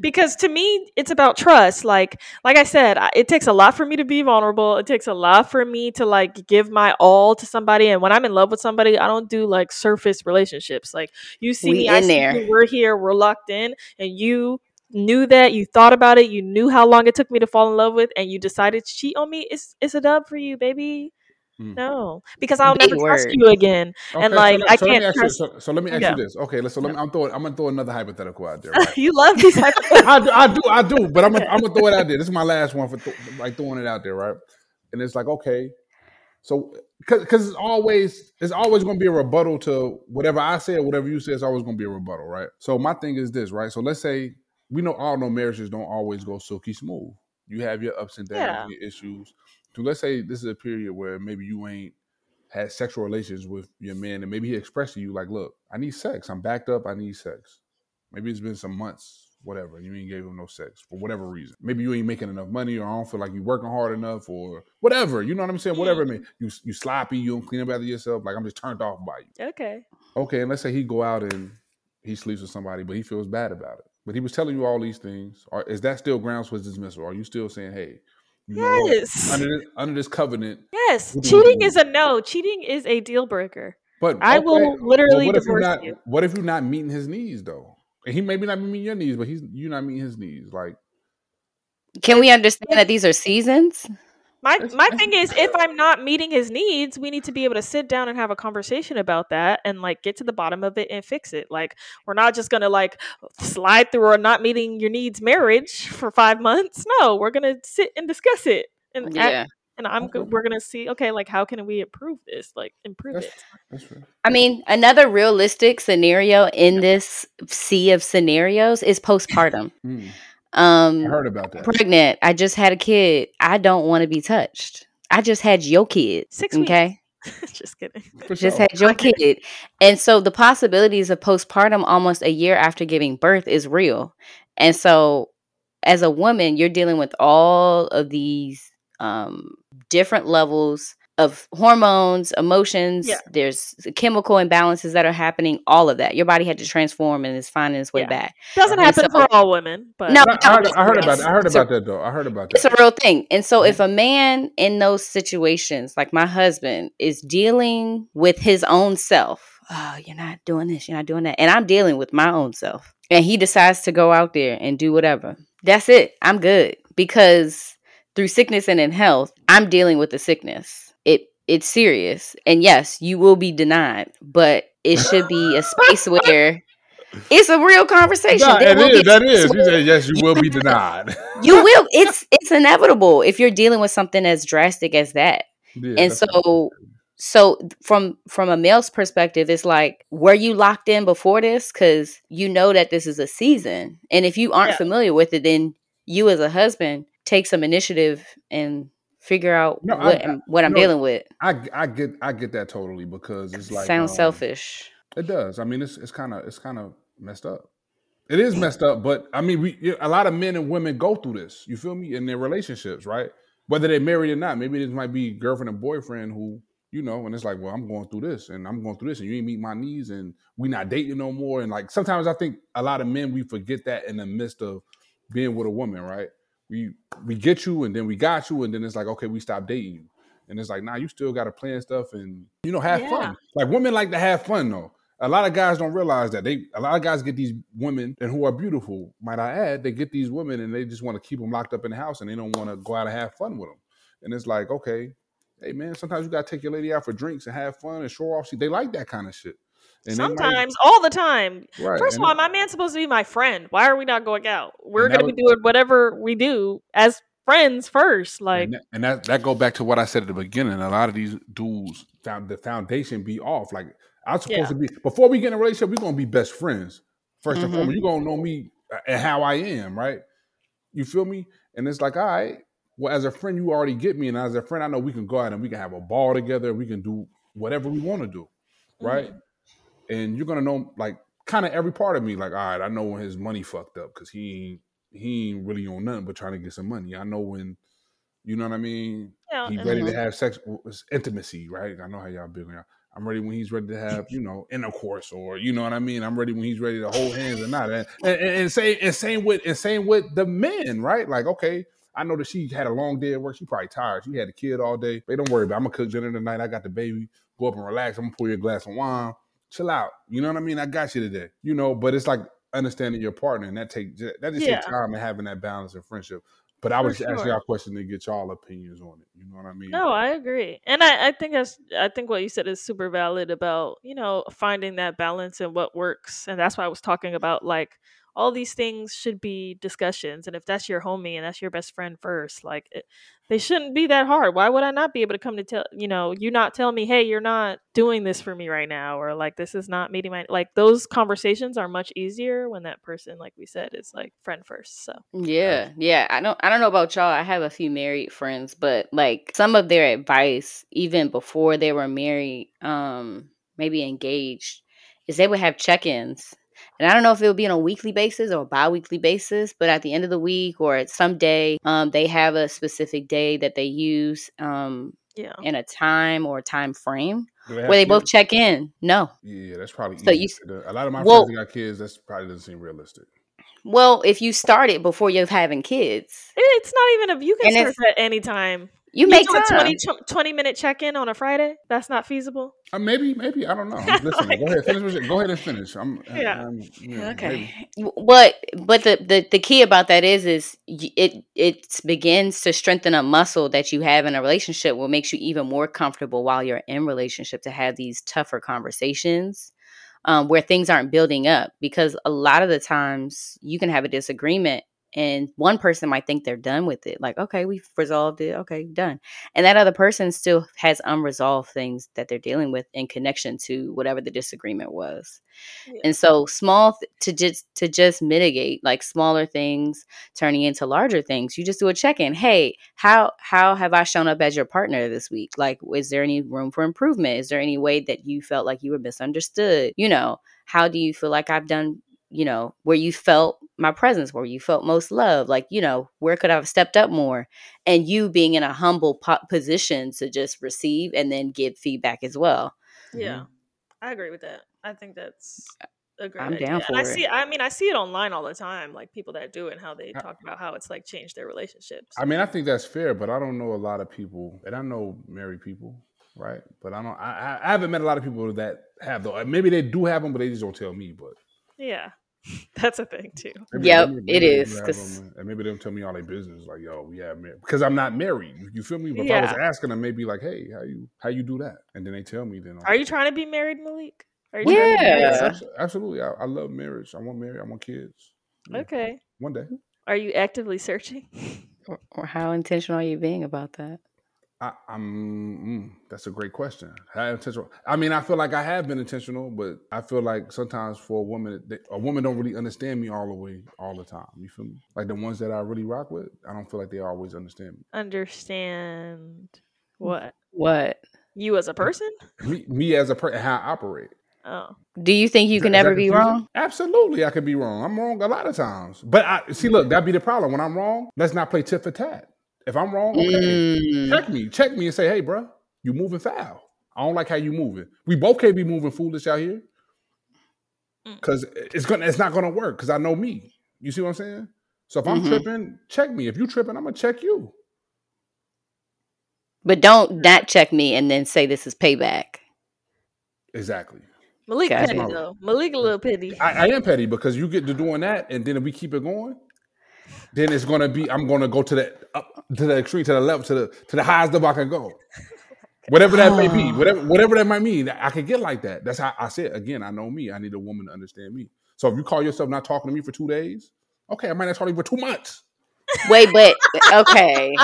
Because to me, it's about trust. Like, like I said, it takes a lot for me to be vulnerable. It takes a lot for me to like give my all to somebody. And when I'm in love with somebody, I don't do like surface relationships. Like you see we me, I see there. You, we're here, we're locked in, and you knew that you thought about it you knew how long it took me to fall in love with and you decided to cheat on me it's it's a dub for you baby mm. no because i'll Big never word. trust you again okay, and like so i can't trust... you, so, so, let me ask yeah. you this okay so let me, i'm throwing i'm gonna throw another hypothetical out there right? <laughs> you love these <laughs> I, do, I do i do but i'm gonna, I'm gonna throw it out there this is my last one for th- like throwing it out there right and it's like okay so, because it's always it's always going to be a rebuttal to whatever I say or whatever you say. It's always going to be a rebuttal, right? So my thing is this, right? So let's say we know all know marriages don't always go silky smooth. You have your ups and downs, yeah. your issues. So let's say this is a period where maybe you ain't had sexual relations with your man, and maybe he expressed to you like, "Look, I need sex. I'm backed up. I need sex." Maybe it's been some months, whatever, you ain't gave him no sex for whatever reason. Maybe you ain't making enough money, or I don't feel like you working hard enough, or whatever. You know what I'm saying? Whatever. I mean, you you sloppy, you don't clean up after yourself. Like I'm just turned off by you. Okay. Okay, and let's say he go out and he sleeps with somebody, but he feels bad about it. But he was telling you all these things. Or is that still grounds for dismissal? Are you still saying, hey, you know? Yes. under this, under this covenant, Yes. What do you Cheating is a no. Cheating is a deal breaker. but I okay, will literally what divorce not? you. What if you're not meeting his needs though? And he maybe not meeting your needs, but he's you're not meeting his needs. Like Can we understand that these are seasons? My my thing is if I'm not meeting his needs, we need to be able to sit down and have a conversation about that and like get to the bottom of it and fix it. Like we're not just gonna like slide through or not meeting your needs marriage for five months. No, we're gonna sit and discuss it. And act- Yeah. and I'm go- we're gonna see okay like how can we improve this like improve that's it. that's fair. I mean, another realistic scenario in this sea of scenarios is postpartum. Mm, Um, I heard about that. pregnant. I just had a kid. I don't want to be touched. I just had your kid. Six weeks. Okay. <laughs> just kidding. <laughs> For Just sure. had your kid. And so the possibilities of postpartum almost a year after giving birth is real. And so as a woman, you're dealing with all of these um, different levels of hormones, emotions. Yeah. There's chemical imbalances that are happening. All of that. Your body had to transform and is finding its way Yeah. back. Doesn't And happen so- for all women, but No, I, I heard, I heard about It's- I heard it's a- about that though. I heard about that. It's a real thing. And so if a man in those situations, like my husband, is dealing with his own self, oh, you're not doing this, you're not doing that. And I'm dealing with my own self. And he decides to go out there and do whatever. That's it. I'm good. Because through sickness and in health, I'm dealing with the sickness. It it's serious. And yes, you will be denied, but it should be a space <laughs> where it's a real conversation. Nah, it is. That is. You said yes. You will be <laughs> denied. you <laughs> will it's it's inevitable if you're dealing with something as drastic as that Yeah, and so so from from a male's perspective it's like were you locked in before this because you know that this is a season and if you aren't Yeah. familiar with it then you as a husband take some initiative and figure out No, what, I- am- what i'm no, dealing with I I get I get that totally because it's like sounds um, selfish It does. I mean, it's it's kind of it's kind of messed up. It is messed up, but I mean, we a lot of men and women go through this. You feel me? In their relationships, right? Whether they're married or not. Maybe this might be girlfriend and boyfriend who you know, and it's like, well, I'm going through this, and I'm going through this, and you ain't meet my needs, and we not dating no more. And like sometimes I think a lot of men we forget that in the midst of being with a woman, right? We we get you, and then we got you, and then it's like, okay, we stop dating you. And it's like, nah, you still got to plan stuff and you know have Yeah. fun. Like women like to have fun though. A lot of guys don't realize that they. A lot of guys get these women and who are beautiful. Might I add? They get these women and they just want to keep them locked up in the house and they don't want to go out and have fun with them. And it's like, okay, hey man, sometimes you gotta take your lady out for drinks and have fun and show off. See, they like that kind of shit. And they might- sometimes all the time. right? First of and all, my man's supposed to be my friend. Why are we not going out? We're gonna be doing whatever we do as friends first. Like and that, and that that go back to what I said at the beginning. A lot of these dudes found the foundation be off. Like I'm supposed Yeah. to be before we get in a relationship, we're gonna be best friends. 1st and Mhm. foremost, you're gonna know me uh, and how I am, right? You feel me? And it's like, all right, well, as a friend, you already get me, and as a friend, I know we can go out and we can have a ball together. We can do whatever we want to do, right? And you're gonna know like kind of every part of me. Like, all right, I know when his money fucked up because he ain't he ain't really on nothing but trying to get some money. I know when, you know what I mean. yeah, He's ready to have sex, intimacy, right? I know how y'all y'all. I'm ready when he's ready to have, you know, intercourse, or you know what I mean. I'm ready when he's ready to hold hands or not. And, and, and same and same with and same with the men, right? Like, okay, I know that she had a long day at work. She probably tired. She had a kid all day. But don't worry about. It. I'm gonna cook dinner tonight. I got the baby. Go up and relax. I'm gonna pour you a glass of wine. Chill out. You know what I mean? I got you today. You know, but it's like understanding your partner, and that take that just Yeah. takes time and having that balance in friendship. But I was just asking sure. y'all a question to get y'all opinions on it. You know what I mean? No, I agree, and I, I think that's I think what you said is super valid about you know finding that balance and what works, and that's why I was talking about like all these things should be discussions, and if that's your homie and that's your best friend first, like it, they shouldn't be that hard. Why would I not be able to come to tell you know you not tell me hey you're not doing this for me right now or like this is not meeting my like those conversations are much easier when that person like we said is like friend first. So Yeah, yeah. I don't I don't know about y'all. I have a few married friends, but like some of their advice even before they were married, um maybe engaged, is they would have check-ins. And I don't know if it would be on a weekly basis or a bi-weekly basis, but at the end of the week or at some day, um, they have a specific day that they use um, Yeah. in a time or a time frame Do where have they both check in. No. Yeah, that's probably So easy. you- a lot of my well- friends that got kids. That's probably doesn't seem realistic. Well, if you start it before you're having kids, It's not even a you can And start at any time. You make do a time. 20, tw- 20 minute check in on a Friday. That's not feasible. Uh, maybe, maybe I don't know. I'm <laughs> listening. go ahead, finish. With. Go ahead and finish. I'm. <laughs> Yeah. I'm, yeah, Okay. maybe. W- What but the, the the key about that is is it it begins to strengthen a muscle that you have in a relationship what makes you even more comfortable while you're in relationship to have these tougher conversations um, where things aren't building up because a lot of the times you can have a disagreement and one person might think they're done with it like okay we've resolved it okay done and that other person still has unresolved things that they're dealing with in connection to whatever the disagreement was. Yeah. and so small th- to just to just mitigate like smaller things turning into larger things you just do a check-in hey how how have i shown up as your partner this week? Like is there any room for improvement? Is there any way that you felt like you were misunderstood? You know how do you feel like i've done you know where you felt my presence where you felt most love like you know where could i have stepped up more and you being in a humble po- position to just receive and then give feedback as well Yeah, I agree with that. I think that's a great I'm idea. down and I for it. see. I mean, I see it online all the time, like people that do it and how they I- talk about how it's like changed their relationships. I mean, I think that's fair, but I don't know a lot of people, and I know married people, right? But I don't. I, I I haven't met a lot of people that have though. Maybe they do have them, but they just don't tell me. But yeah, <laughs> that's a thing too. maybe, Yep, maybe- it maybe they is, do have 'cause- them, and maybe they'll tell me all their business, like, "Yo, we have married," because I'm not married. You feel me? But if I was asking them, maybe like, "Hey, how you how you do that?" And then they tell me, then Are you trying to be married, Malik? Are you One trying day, to be married? Yeah. absolutely. I, I love marriage. I want marriage. I want kids. Yeah, Okay. One day. Are you actively searching? or, or how intentional are you being about that I, I'm. Mm, that's a great question. How intentional? I mean, I feel like I have been intentional, but I feel like sometimes for a woman, they, a woman don't really understand me all the way, all the time. You feel me? Like the ones that I really rock with, I don't feel like they always understand me. Understand what what you as a person? Me, me as a person, how I operate. Oh, do you think you can that- is never be wrong Absolutely, I could be wrong. I'm wrong a lot of times. But I see. Look, that'd be the problem. When I'm wrong, let's not play tit for tat. If I'm wrong, okay. Mm. check me, check me, and say, "Hey, bro, you moving foul. I don't like how you moving. We both can't be moving foolish out here, Mm. because it's gonna, it's not gonna work. Because I know me. You see what I'm saying? So if I'm Mhm. tripping, check me. If you tripping, I'm gonna check you. but don't not check me and then say this is payback Exactly. Malik Gotcha. petty though. Malik a little petty. I, I am petty because you get to doing that, and then if we keep it going, then it's gonna be. I'm gonna go to the up to the extreme, to the level, to the to the highest level I can go. <laughs> Whatever that may be, ah. whatever whatever that might mean, I can get like that. That's how I said again. I know me. I need a woman to understand me. So if you call yourself not talking to me for two days, okay, I might not talk to you for two months. wait but okay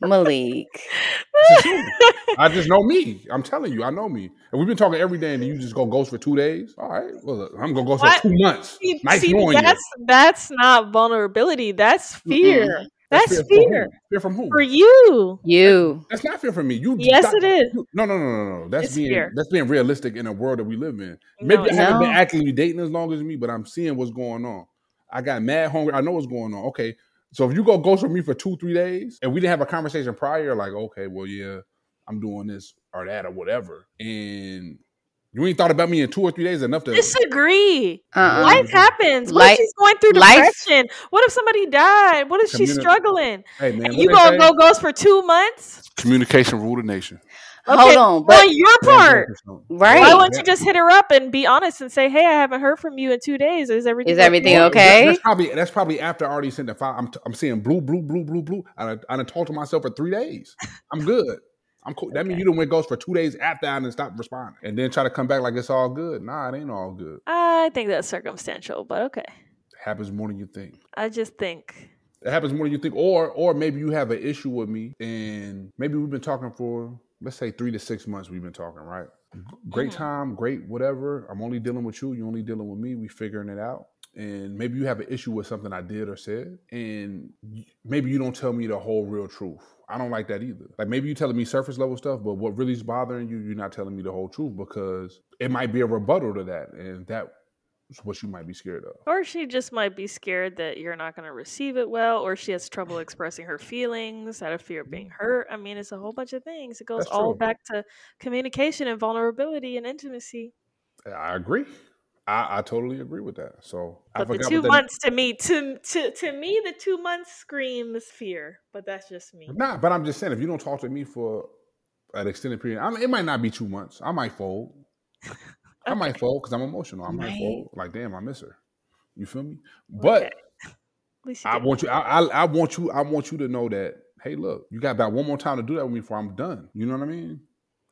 malik It's the truth. <laughs> I just know me. I'm telling you, I know me. And we've been talking every day, and you just go ghost for two days. All right, well, I'm gonna go for two months. See, Nice see, knowing you. that's that's not vulnerability. That's fear. That's fear. fear From who? Fear from who? for you. you That's not fear from me. You Yes, stop- it is. you- no, no, no, no, no. That's It's being fear. that's being realistic in a world that we live in. No, Maybe I haven't been not. actively dating as long as me, but I'm seeing what's going on. I got mad hungry. I know what's going on. Okay, so if you go ghost with me for two, three days, and we didn't have a conversation prior, like, okay, well, yeah, I'm doing this or that or whatever, and you ain't thought about me in two or three days enough to. Disagree. uh-uh. Life happens. What Life- if she's going through life- depression? What if somebody died? What if she's struggling? hey man, And you gonna say? go ghost for two months? Communication rule the nation. Hold on but on your part. right Why wouldn't you just hit her up and be honest and say, "Hey, I haven't heard from you in two days. Is everything Is everything okay? That's probably that's probably after I already sent the file. I'm, I'm seeing blue, blue, blue, blue, blue. I done- I done talked to myself for three days. I'm good. I'm cool. That means you done went ghost for two days after I done stopped responding, and then try to come back like it's all good. Nah, it ain't all good. I think that's circumstantial, but okay. It happens more than you think. I just think It happens more than you think, or or maybe you have an issue with me, and maybe we've been talking for let's say three to six months. We've been talking, right? Great Mhm. time, great whatever. I'm only dealing with you. You're only dealing with me. We figuring it out. And maybe you have an issue with something I did or said, and maybe you don't tell me the whole real truth. I don't like that either. Like maybe you're telling me surface level stuff, but what really is bothering you, you're not telling me the whole truth because it might be a rebuttal to that, and that what you might be scared of. Or she just might be scared that you're not going to receive it well, or she has trouble <sighs> expressing her feelings out of fear of being mm. hurt. I mean, it's a whole bunch of things. It goes That's all true. back to communication and vulnerability and intimacy. I agree. I, I totally agree with that. So I But the two that. months to me, to, to to me, the two months screams fear. But that's just me. Nah, but I'm just saying, if you don't talk to me for an extended period, I mean, it might not be two months. I might fold. I might fall because I'm emotional. I might Right. fold. Like, damn, I miss her. You feel me? But Okay. At least you I want you. I, I, I want you. I want you to know that. Hey, look, you got about one more time to do that with me before I'm done. You know what I mean?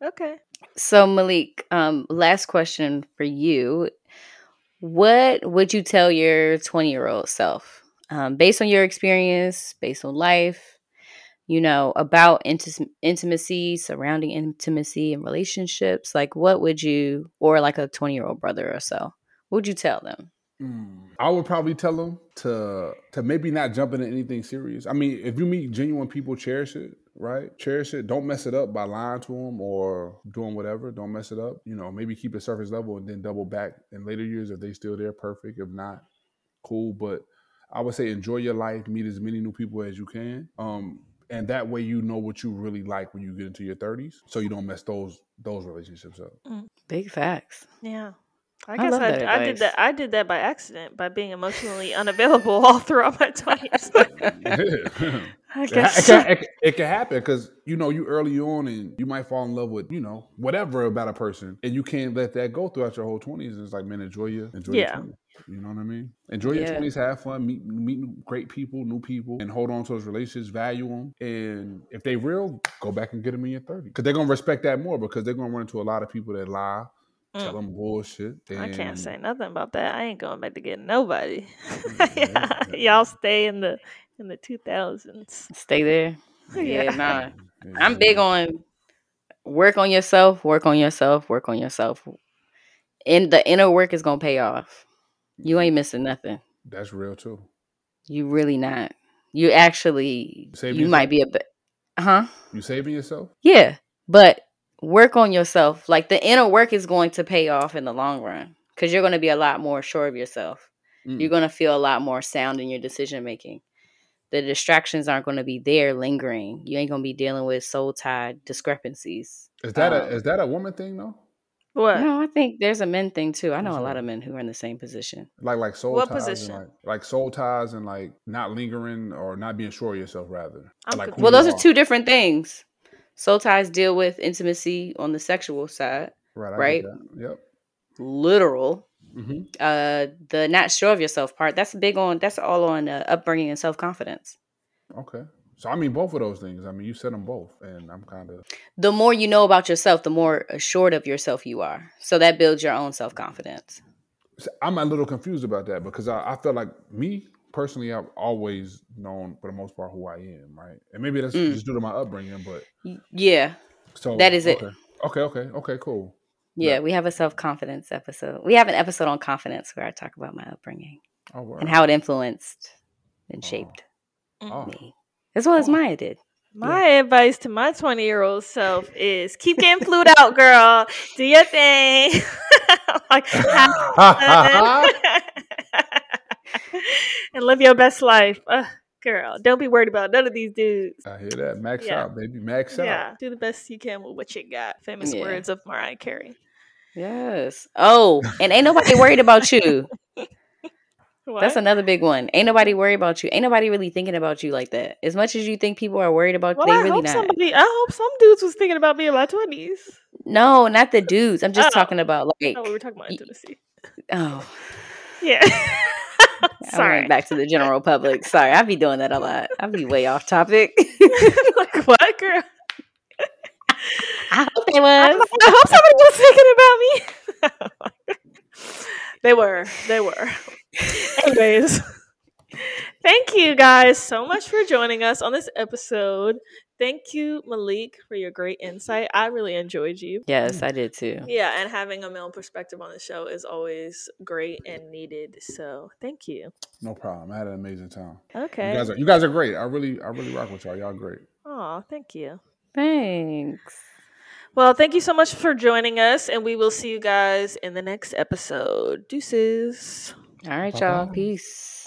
Okay. So Malik, um, last question for you. What would you tell your 20 year old self? Um, based on your experience, based on life, you know, about inti- intimacy, surrounding intimacy and relationships, like what would you or like a 20 year old brother or so, what would you tell them? I would probably tell them to to maybe not jump into anything serious. I mean, if you meet genuine people, cherish it, right? Cherish it. Don't mess it up by lying to them or doing whatever. Don't mess it up. You know, maybe keep it surface level and then double back in later years if they still there. Perfect. If not, cool. But I would say enjoy your life. Meet as many new people as you can. Um, and that way you know what you really like when you get into your 30s, so you don't mess those those relationships up. Mm. Big facts. Yeah. I I guess love I, I did that. I did that by accident by being emotionally unavailable <laughs> all throughout my twenties. <laughs> <laughs> I It, guess. it, can, it, can- it can happen because you know you early on and you might fall in love with you know whatever about a person and you can't let that go throughout your whole twenties. It's like man, enjoy your enjoy Yeah. your 20s. You know what I mean? Enjoy your Yeah. twenties, have fun, meet meet great people, new people, and hold on to those relationships, value them. And if they real, go back and get them in your thirties because they're gonna respect that more because they're gonna run into a lot of people that lie, tell Mm. them bullshit. I can't say nothing about that. I ain't going back to get nobody. <laughs> Yeah, yeah. Y'all stay in the in the two thousands. Stay there. <laughs> Yeah. Yeah, nah. Yeah, I'm big on work on yourself, work on yourself, work on yourself. And the inner work is gonna pay off. You ain't missing nothing. That's real too. You really not. You actually Save you might be a bit huh? You saving yourself? Yeah. But work on yourself. Like the inner work is going to pay off in the long run. Cause you're gonna be a lot more sure of yourself. Mm. You're gonna feel a lot more sound in your decision making. The distractions aren't gonna be there lingering. You ain't gonna be dealing with soul tied discrepancies. Is that Um, a is that a woman thing though? What? No, I think there's a men thing too. I know a lot So- of men who are in the same position. Like like soul What ties position? and like like soul ties and like not lingering or not being sure of yourself rather. I'm like. Well, those are two different things. Soul ties deal with intimacy on the sexual side, Right. I right? Yep. literal. Hmm Uh, the not sure of yourself part. That's big on. That's all on uh, upbringing and self confidence. Okay. So I mean both of those things. I mean you said them both, and I'm kind of The more you know about yourself, the more assured of yourself you are. So that builds your own self confidence. I'm a little confused about that because I, I feel like me personally, I've always known for the most part who I am, right? And maybe that's Mm. just due to my upbringing, but Yeah, so That is it. okay. Okay. Okay. Okay. Cool. Yeah. Yeah. We have a self confidence episode. We have an episode on confidence where I talk about my upbringing Oh, wow. and how it influenced and Oh. shaped Oh. me, as well as. Maya did. My advice to my 20 year old self is keep getting flued out, girl. Do your thing. <laughs> like, <laughs> <laughs> and live your best life. Uh, girl, don't be worried about none of these dudes. I hear that. Max Yeah. out, baby. Max out. Yeah, do the best you can with what you got. Famous Yeah. words of Mariah Carey. Yes. Oh, and ain't nobody worried about you. <laughs> What? That's another big one. Ain't nobody worried about you. Ain't nobody really thinking about you like that. As much as you think people are worried about well, you, they I really hope not. somebody. I hope some dudes was thinking about me in my twenties. No, not the dudes. I'm just Oh. talking about like Oh, we were talking about y- intimacy. oh, Yeah. <laughs> <laughs> Sorry. back to the general public. Sorry, I be doing that a lot. I be way off topic. like <laughs> <laughs> what, girl? I hope they I, was. I hope somebody was thinking about me. they were. They were. Anyways, thank you guys so much for joining us on this episode. Thank you, Malik, for your great insight. I really enjoyed you. Yes, I did too. Yeah, and having a male perspective on the show is always great and needed. So thank you. No problem. I had an amazing time. Okay. You guys are you guys are great. I really I really rock with y'all. Y'all great. Oh, thank you. Thanks. Well, thank you so much for joining us, and we will see you guys in the next episode. Deuces. All right, y'all. Peace.